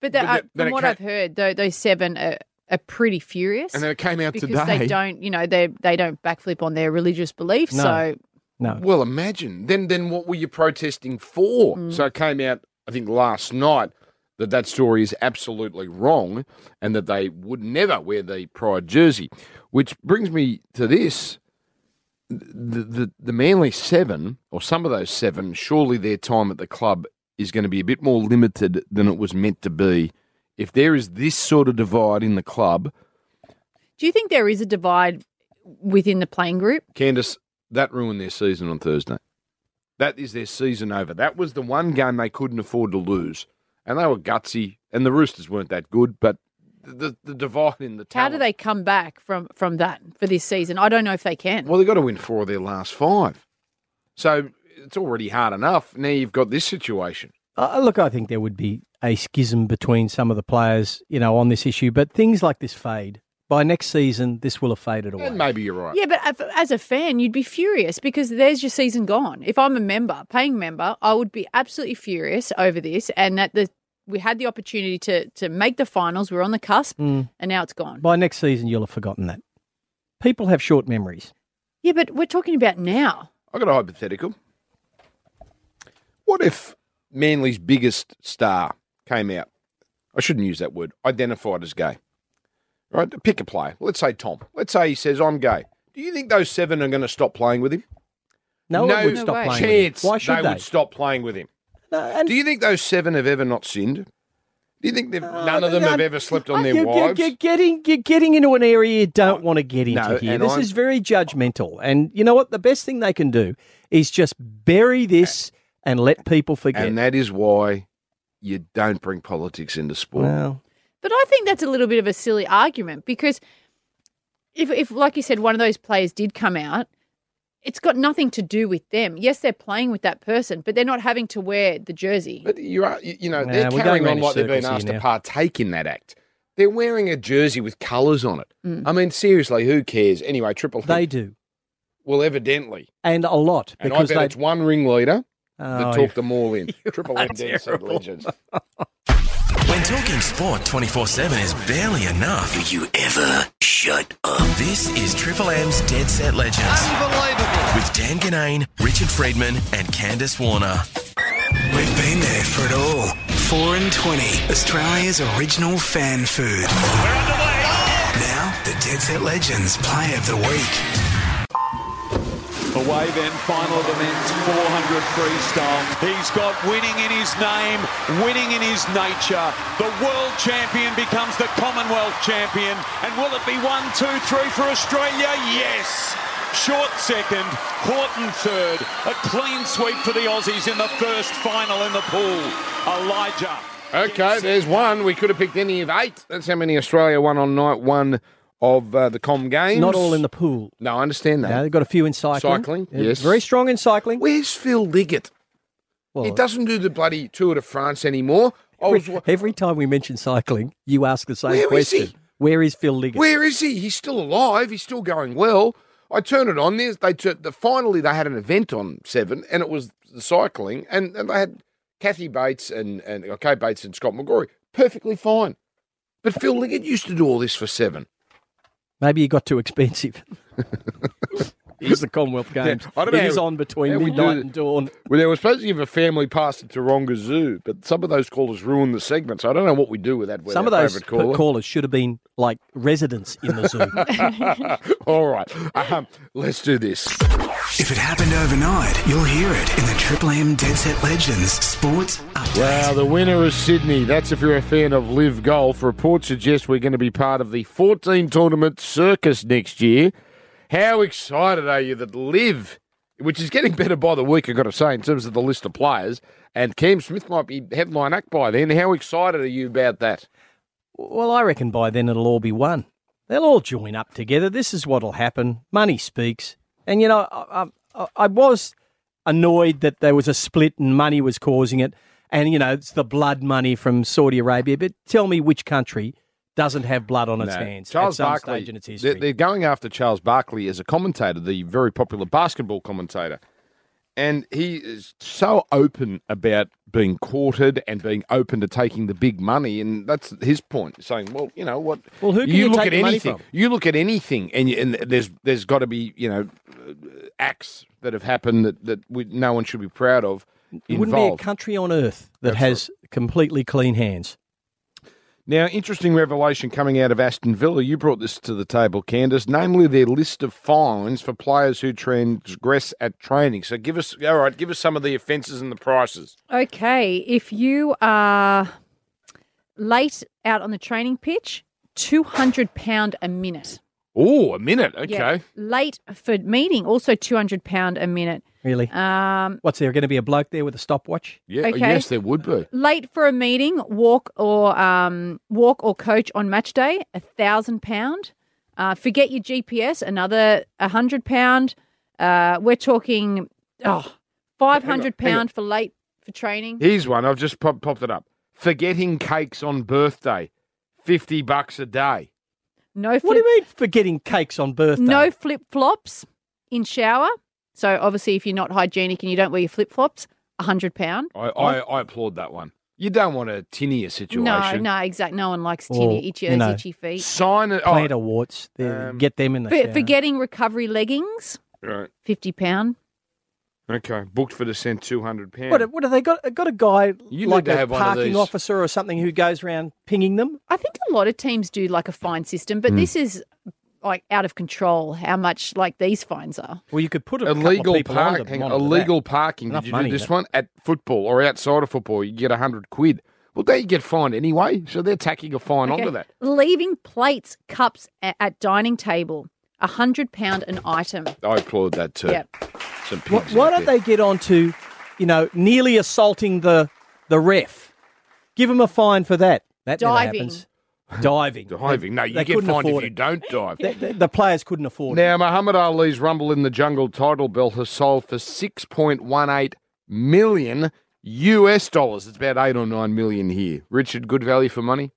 But, the,
But
uh,
the- then
from
it
what
ca-
I've heard, though, those seven are, are pretty furious.
And then it came out
because
today.
they don't, you know, they they don't backflip on their religious beliefs.
No.
So
no.
Well, imagine. Then, then what were you protesting for?
Mm.
So it came out, I think, last night that that story is absolutely wrong, and that they would never wear the Pride jersey. Which brings me to this: the the, the Manly Seven, or some of those seven, surely their time at the club is going to be a bit more limited than it was meant to be. If there is this sort of divide in the club,
do you think there is a divide within the playing group?
Candice, that ruined their season on Thursday. That is their season over. That was the one game they couldn't afford to lose. And they were gutsy, and the Roosters weren't that good, but the, the divide in the
How do they come back from from that for this season? I don't know if they can.
Well, they've got to win four of their last five. So it's already hard enough. Now you've got this situation.
Uh, look, I think there would be a schism between some of the players, you know, on this issue. But things like this fade. By next season, this will have faded away.
And maybe you're right.
Yeah, but as- as a fan, you'd be furious because there's your season gone. If I'm a member, paying member, I would be absolutely furious over this, and that the we had the opportunity to to make the finals. We are on the cusp,
Mm.
and now it's gone.
By next season, you'll have forgotten that. People have short memories.
Yeah, but we're talking about now.
I got a hypothetical. What if Manly's biggest star came out? I shouldn't use that word. Identified as gay. Right? Pick a player. Let's say Tom. Let's say he says I'm gay. Do you think those seven are going to stop playing with him?
No, one would stop playing with him.
chance
Why should
they,
they?
would stop playing with him.
No, and-
Do you think those seven have ever not sinned? Do you think they've, uh, none of them
no,
have ever slept on their
you're, you're-
wives?
You're getting, you're getting into an area you don't oh, want to get into
No,
here. This
I'm-
is very judgmental. And you know what? The best thing they can do is just bury this and let people forget.
And that is why you don't bring politics into sport.
Well,
But I think that's a little bit of a silly argument because if, if like you said, one of those players did come out, it's got nothing to do with them. Yes, they're playing with that person, but they're not having to wear the jersey.
But you are, you you know,
Nah,
they're carrying on
round in
like they've been asked to partake in that act. They're wearing a jersey with colours on it.
Mm.
I mean, seriously, who cares? Anyway, Triple H.
they do.
well, evidently,
And a lot.
and I
Because
bet
they,
it's one ringleader
Oh,
that talked them all in. *laughs* Triple
are
M Dead Legends.
When talking sport 24 7 is barely enough, do you ever shut up? This is Triple M's Dead Set Legends. Unbelievable. With Dan Ginnane, Richard Freedman, and Candice Warner.
We've been there for it all. 4 and 20, Australia's original fan food. We're underway. Now, the Dead Set Legends Play of the Week.
Away then, final of the men's 400 freestyle. He's got winning in his name, winning in his nature. The world champion becomes the Commonwealth champion. And will it be one, two, three for Australia? Yes. Short second, Horton third. A clean sweep for the Aussies in the first final in the pool. Elijah.
Okay, there's one. We could have picked any of eight. That's how many Australia won on night one of uh, the Com Games.
not all in the pool.
No, I understand that.
No, they've got a few in cycling.
Cycling,
They're
yes.
Very strong in cycling.
Where's Phil Liggett?
Well,
he doesn't do the bloody Tour de France anymore. I was,
every, every time we mention cycling, you ask the same
Where is
question.
he?
Where is Phil Liggett?
Where is he? He's still alive. He's still going well. I turn it on. There's they tur- the finally they had an event on seven, and it was the cycling, and, and they had Kathy Bates and and okay Bates and Scott McGrory perfectly fine. But Phil Liggett used to do all this for seven.
Maybe he got too expensive. *laughs* He's the Commonwealth Games.
I don't
It
know
is on between midnight and dawn.
Well, they were supposed to give a family pass to Taronga Zoo, but some of those callers ruined the segment, so I don't know what we do with that.
Some of those
caller.
callers should have been like residents in the zoo. *laughs*
All right, um, let's do this.
If it happened overnight, you'll hear it in the Triple M Dead Set Legends Sports Update.
Well, the winner is Sydney. That's if you're a fan of Live Golf. Reports suggest we're going to be part of the 14 tournament circus next year. How excited are you that Live, which is getting better by the week, I've got to say, in terms of the list of players, and Cam Smith might be headline act by then. How excited are you about that?
well, I reckon by then it'll all be one. They'll all join up together. This is what'll happen. Money speaks. And, you know, I, I, I was annoyed that there was a split and money was causing it. And, you know, it's the blood money from Saudi Arabia. But tell me which country doesn't have blood on its
No.
hands
Charles
at some
Barkley.
stage in its history.
they're going after Charles Barkley as a commentator, the very popular basketball commentator. And he is so open about being courted and being open to taking the big money, and that's his point. Saying, well, you know what?
Well, who can you
look
take
at anything.
from?
You look at anything, and, you, and there's there's got to be you know acts that have happened that that we, no one should be proud of.
There wouldn't be a country on earth that
That's
has completely clean hands.
Now, interesting revelation coming out of Aston Villa. You brought this to the table, Candice, namely their list of fines for players who transgress at training. So give us, all right, give us some of the offences and the prices.
Okay, if you are late out on the training pitch, two hundred pound a minute.
Oh, a minute. Okay.
Yeah. Late for meeting, also two hundred pound a minute.
Really?
Um,
What's there going to be a bloke there with a stopwatch?
Yeah.
Okay.
Yes, there would be.
late for a meeting, walk or um, walk or coach on match day, a thousand pound. Uh, forget your GPS, another a hundred pound. Uh, we're talking oh, five hundred pound for late for training.
Here's one. I've just pop, popped it up. Forgetting cakes on birthday, fifty bucks a day.
No
What do you mean for getting cakes on birthday?
no flip flops in shower. So obviously, if you're not hygienic and you don't wear your flip flops, a hundred pound.
I, I, I applaud that one. You don't want a tinea situation.
No, no, exactly. No one likes
Or,
tinea, itchy,
you know,
itchy feet.
Sign it.
Plant
Oh,
of warts. They-
um,
get them in the
For,
shower.
for getting recovery leggings,
right.
fifty pound.
Okay. Booked for the cent two hundred pounds.
What, what have they got? Got a guy
You
like
to
a
have one of
parking officer or something who goes around pinging them?
I think a lot of teams do like a fine system, but
Hmm.
this is like out of control. How much like these fines are?
Well, you could put a couple
illegal parking.
onto that.
Illegal parking.
Enough
Did you
money,
do this
that.
one at football or outside of football? You get a hundred quid. Well, there you get fined anyway. So they're tacking a fine
Okay.
onto that.
Leaving plates, cups at, at dining table, a hundred pound an item.
I applaud that too.
Yep.
Some
Why, why don't
there.
they get on to, you know, nearly assaulting the the ref? Give them a fine for that. That never
Diving.
Happens. Diving.
diving? No, you
they
get
couldn't
fined if
afford
you
it.
don't dive.
The, the- the players couldn't afford it.
Now, Muhammad Ali's Rumble in the Jungle title belt has sold for 6.18 million US dollars. It's about 8 or 9 million here. Richard, good value for money?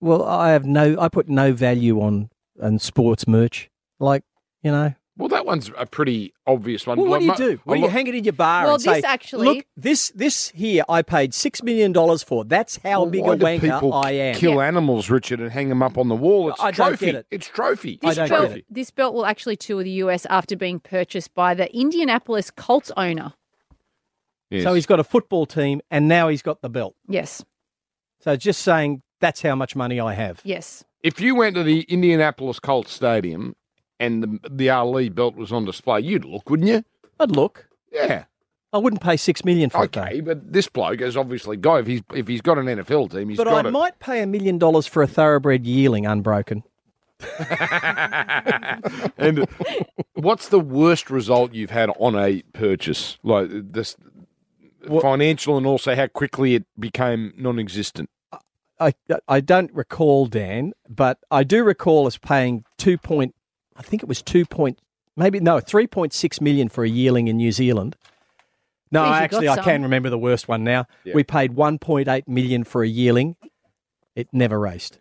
Well, I have no. I put no value on on sports merch. Like you know.
Well, that one's a pretty obvious one.
Well, what do you do? What
I
you
look-
hang it in your bar
Well,
and say,
this actually-
look, this this here I paid six million dollars for. That's how
Well,
big
why
a wanker
people
I am.
Kill animals, Richard, and hang them up on the wall. It's
I don't
trophy.
get it.
It's trophy.
I
This
don't
belt,
get it.
this belt will actually tour the US after being purchased by the Indianapolis Colts owner.
Yes.
So he's got a football team, and now he's got the belt.
Yes,
So just saying that's how much money I have.
yes.
if you went to the Indianapolis Colts Stadium and the, the Ali belt was on display, you'd look, wouldn't you?
I'd look.
Yeah.
I wouldn't pay six million for it.
Okay, but this bloke has obviously got if he's if he's got an NFL team, he's.
But
got
I
it.
might pay a million dollars for a thoroughbred yearling unbroken. *laughs*
and what's the worst result you've had on a purchase? Like this financial and also how quickly it became non-existent.
I I don't recall Dan, but I do recall us paying two point. I think it was two point, maybe no, three point six million for a yearling in New Zealand. No,
Geez,
actually, I can remember the worst one now.
Yeah.
We paid one point eight million for a yearling. It never raced.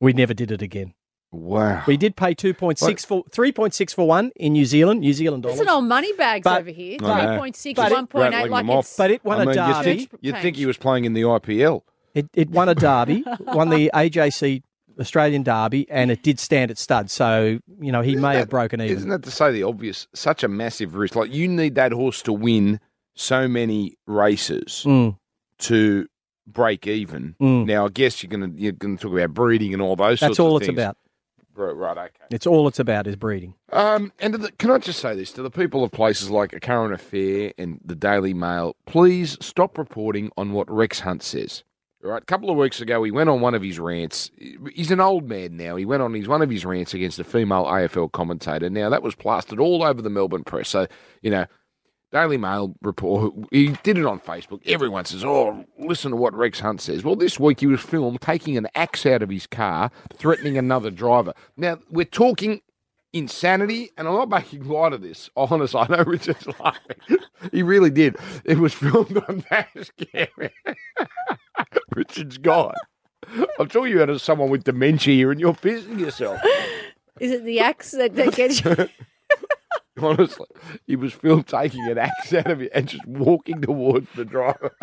we never did it again.
Wow.
We did pay two point six for three point six for one in New Zealand, New Zealand dollars.
There's an old money bags
But-
over here.
I know.
3.6, 1.8. Like
them
it's,
But it won
I
a
mean, you
derby.
think, you'd think he was playing in the IPL.
It, it won a derby, won the AJC Australian Derby, and it did stand at stud. So you know he may have broken even.
Isn't that to say the obvious? Such a massive risk. Like you need that horse to win so many races
Mm.
to break even.
Mm.
Now, I guess you're going to you're to talk about breeding and all those.
Things.
That's
all it's
things.
about.
Right, right, okay.
It's all it's about is breeding.
Um, and the, can I just say this to the people of places like A Current Affair and the Daily Mail? Please stop reporting on what Rex Hunt says. Right, a couple of weeks ago, he went on one of his rants. He's an old man now. He went on his one of his rants against a female AFL commentator. Now that was plastered all over the Melbourne press. So you know, Daily Mail report. He did it on Facebook. Everyone says, "Oh, listen to what Rex Hunt says." Well, this week he was filmed taking an axe out of his car, threatening another driver. Now we're talking insanity, and I'm not making light of this. *laughs* Honestly, I know Richard's laughing. He really did. It was filmed on cam. *laughs* *laughs* Richard's gone. I'm talking about as someone with dementia here, and you're pissing yourself.
is it the axe that, that *laughs* gets you? *laughs*
Honestly, he was filmed taking an axe out of it and just walking towards the driver.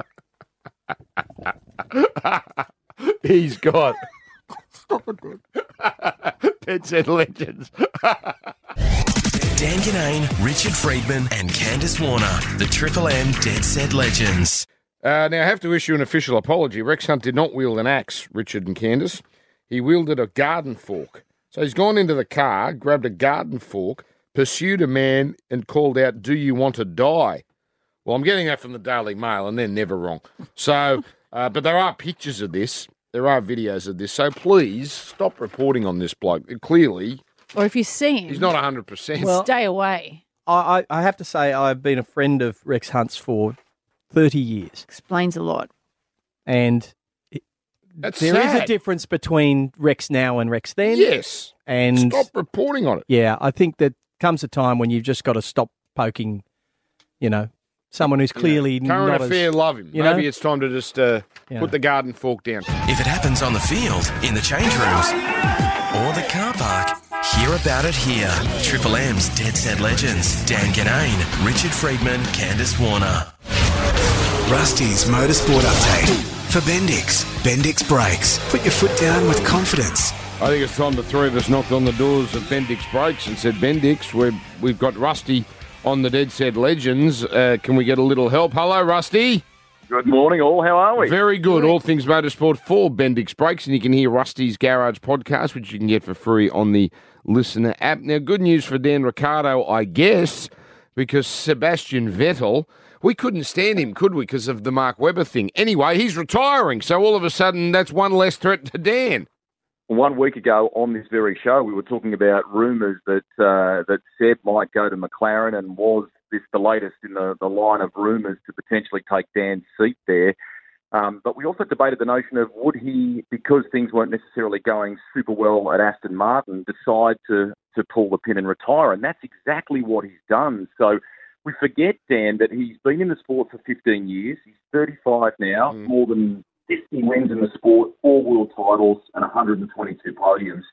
He's gone. Stop it, dude. Dead set legends.
Dan Ginnane, Richard Freedman, and Candice Warner, the Triple M Dead Set Legends.
Uh, now, I have to issue an official apology. Rex Hunt did not wield an axe, Richard and Candice. He wielded a garden fork. So he's gone into the car, grabbed a garden fork, pursued a man, and called out, Do you want to die? Well, I'm getting that from the Daily Mail, and they're never wrong. So, *laughs* uh, but there are pictures of this. There are videos of this. So please stop reporting on this bloke. Clearly,
Or if you see him,
he's not 100%.
Well-
stay away.
I, I, I have to say I've been a friend of Rex Hunt's for thirty years,
Explains a lot.
and it,
That's
there is a difference between Rex now and Rex then.
Yes.
and
Stop reporting on it.
yeah, I think that comes a time when you've just got to stop poking. You know, someone who's clearly
Current
not
affair,
as,
love him.
you
Maybe
know?
it's time to just uh,
Yeah.
put the garden fork down.
If it happens on the field, in the change rooms, or the car park, hear about it here. Triple M's Dead Set Legends. Dan Ginnane, Richard Freedman, Candice Warner.
Rusty's Motorsport Update. For Bendix, Bendix Brakes. Put your foot down with confidence.
I think it's time the three of us knocked on the doors of Bendix Brakes and said, Bendix, we're, we've got Rusty on the Dead Set Legends. Uh, can we get a little help? Hello, Rusty.
Good morning, all. How are we?
Very good. All things motorsport for Bendix Brakes. And you can hear Rusty's Garage podcast, which you can get for free on the LiSTNR app. Now, good news for Dan Ricciardo, I guess, because Sebastian Vettel, we couldn't stand him, could we, because of the Mark Webber thing. Anyway, he's retiring. So all of a sudden, that's one less threat to Dan.
One week ago on this very show, we were talking about rumours that uh, that Seb might go to McLaren, and was this the latest in the, the line of rumours to potentially take Dan's seat there. Um, but we also debated the notion of would he, because things weren't necessarily going super well at Aston Martin, decide to to pull the pin and retire, and that's exactly what he's done. So we forget Dan that he's been in the sport for 15 years. He's 35 now, more than 50 wins in the sport, four world titles, and 122 podiums.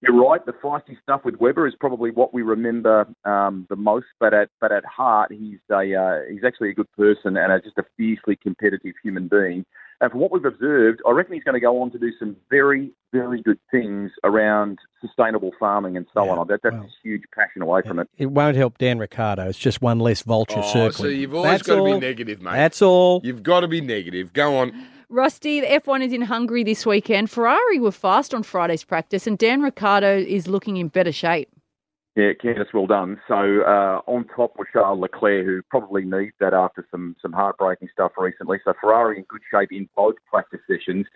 You're right. The feisty stuff with Webber is probably what we remember um, the most. But at but at heart, he's a uh, he's actually a good person and a, just a fiercely competitive human being. And from what we've observed, I reckon he's going to go on to do some very very good things around sustainable farming and so on. That, that's a huge passion away from it.
It won't help Dan Ricciardo. It's just one less vulture
Oh,
circling.
so you've always
That's
got to be negative, mate.
That's all.
You've got to be negative. Go on.
Rusty, the F1 is in Hungary this weekend. Ferrari were fast on Friday's practice, and Dan Ricciardo is looking in better shape.
Yeah, Candice, well done. So uh, on top was Charles Leclerc, who probably needs that after some some heartbreaking stuff recently. So Ferrari in good shape in both practice sessions.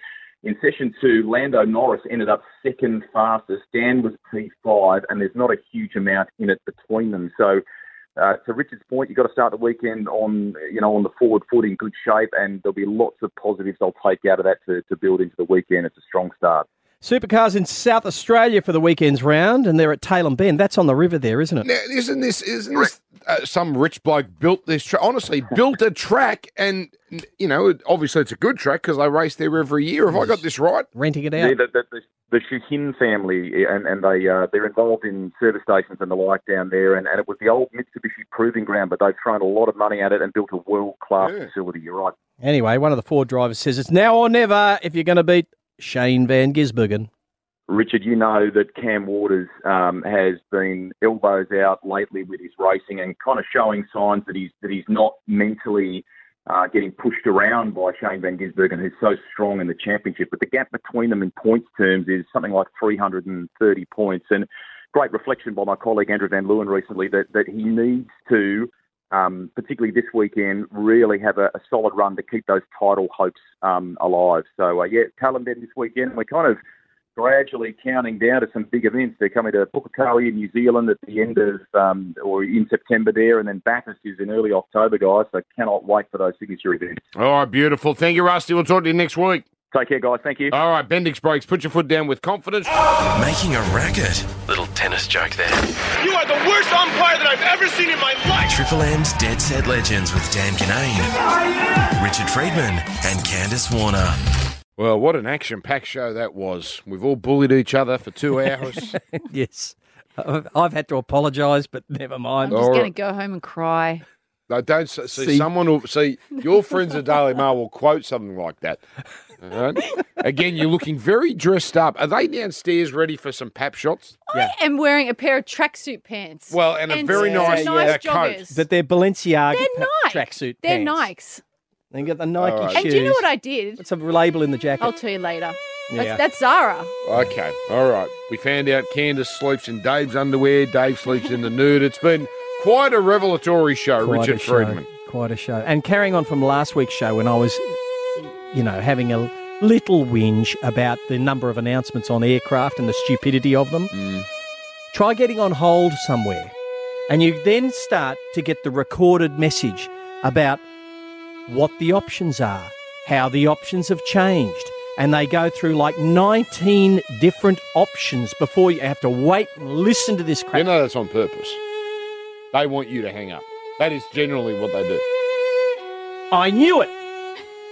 In session two, Lando Norris ended up second fastest. Dan was P5, and there's not a huge amount in it between them. So uh, to Richard's point, you've got to start the weekend on you know on the forward foot in good shape, and there'll be lots of positives I'll take out of that to, to build into the weekend. It's a strong start.
Supercars in South Australia for the weekend's round, and they're at Tailem Bend. That's on the river there, isn't it?
Now, isn't this isn't this uh, some rich bloke built this track? Honestly, built a track, and you know, obviously it's a good track because I race there every year. Have I got this right?
Renting it out.
Yeah, the, the, the, the Shahin family, and, and they uh, they're involved in service stations and the like down there. And, and it was the old Mitsubishi proving ground, but they've thrown a lot of money at it and built a world class facility. You're right.
Anyway, one of the Ford drivers says it's now or never if you're going to beat Shane Van Gisbergen.
Richard, you know that Cam Waters um, has been elbows out lately with his racing and kind of showing signs that he's that he's not mentally uh, getting pushed around by Shane Van Gisbergen, who's so strong in the championship. But the gap between them in points terms is something like 330 points. And great reflection by my colleague Andrew Van Leeuwen recently that, that he needs to, um, particularly this weekend, really have a, a solid run to keep those title hopes um, alive. So, uh, yeah, Tailem Bend this weekend. We're kind of gradually counting down to some big events. They're coming to Pukekohe in New Zealand at the end of, um, or in September there, and then Bathurst is in early October, guys. So cannot wait for those signature events.
All right, beautiful. Thank you, Rusty. We'll talk to you next week.
Take care, guys. Thank you.
All right, Bendix brakes. Put your foot down with confidence.
Making a racket. Little tennis joke there.
You are the worst umpire that I've ever seen in my life.
Triple M's Dead Set Legends with Dan Ginnane, Richard Freedman, and Candice Warner.
Well, what an action-packed show that was. We've all bullied each other for two *laughs* hours.
yes. I've I've had to apologise, but never mind.
I'm just going to go home and cry.
No, don't see,
See-
someone will see your friends at Daily Mail will quote something like that. All right? Again, you're looking very dressed up. Are they downstairs ready for some pap shots?
I am wearing a pair of tracksuit pants.
Well, and a very
some
nice,
nice
uh, coat.
joggers.
But they're Balenciaga
They're
pa-
Nike.
tracksuit
They're
pants.
Nikes.
They got the Nike
All right.
shoes.
And do you know what I did?
It's a label in the jacket.
I'll tell you later.
Yeah.
That's, that's Zara.
Okay, all right. We found out Candice sleeps in Dave's underwear. Dave sleeps in the nude. It's been quite a revelatory show,
Quite
Richard
show.
Freedman.
Quite a show. And carrying on from last week's show, when I was, you know, having a little whinge about the number of announcements on aircraft and the stupidity of them,
Mm.
try getting on hold somewhere. And you then start to get the recorded message about what the options are, how the options have changed. And they go through like 19 different options before you have to wait and listen to this crap.
You know that's on purpose. They want you to hang up. That is generally what they do.
I knew it.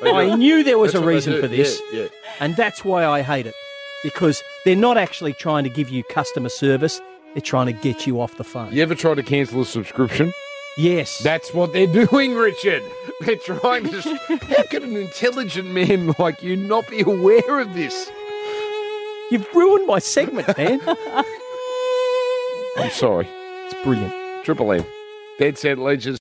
I knew there was a reason for this,
yeah, yeah.
and that's why I hate it because they're not actually trying to give you customer service; they're trying to get you off the phone.
You ever try to cancel a subscription?
Yes,
that's what they're doing, Richard. They're trying to. how could an intelligent man like you not be aware of this?
You've ruined my segment, man. *laughs*
I'm sorry.
It's brilliant.
Triple M. Dead Set Legends.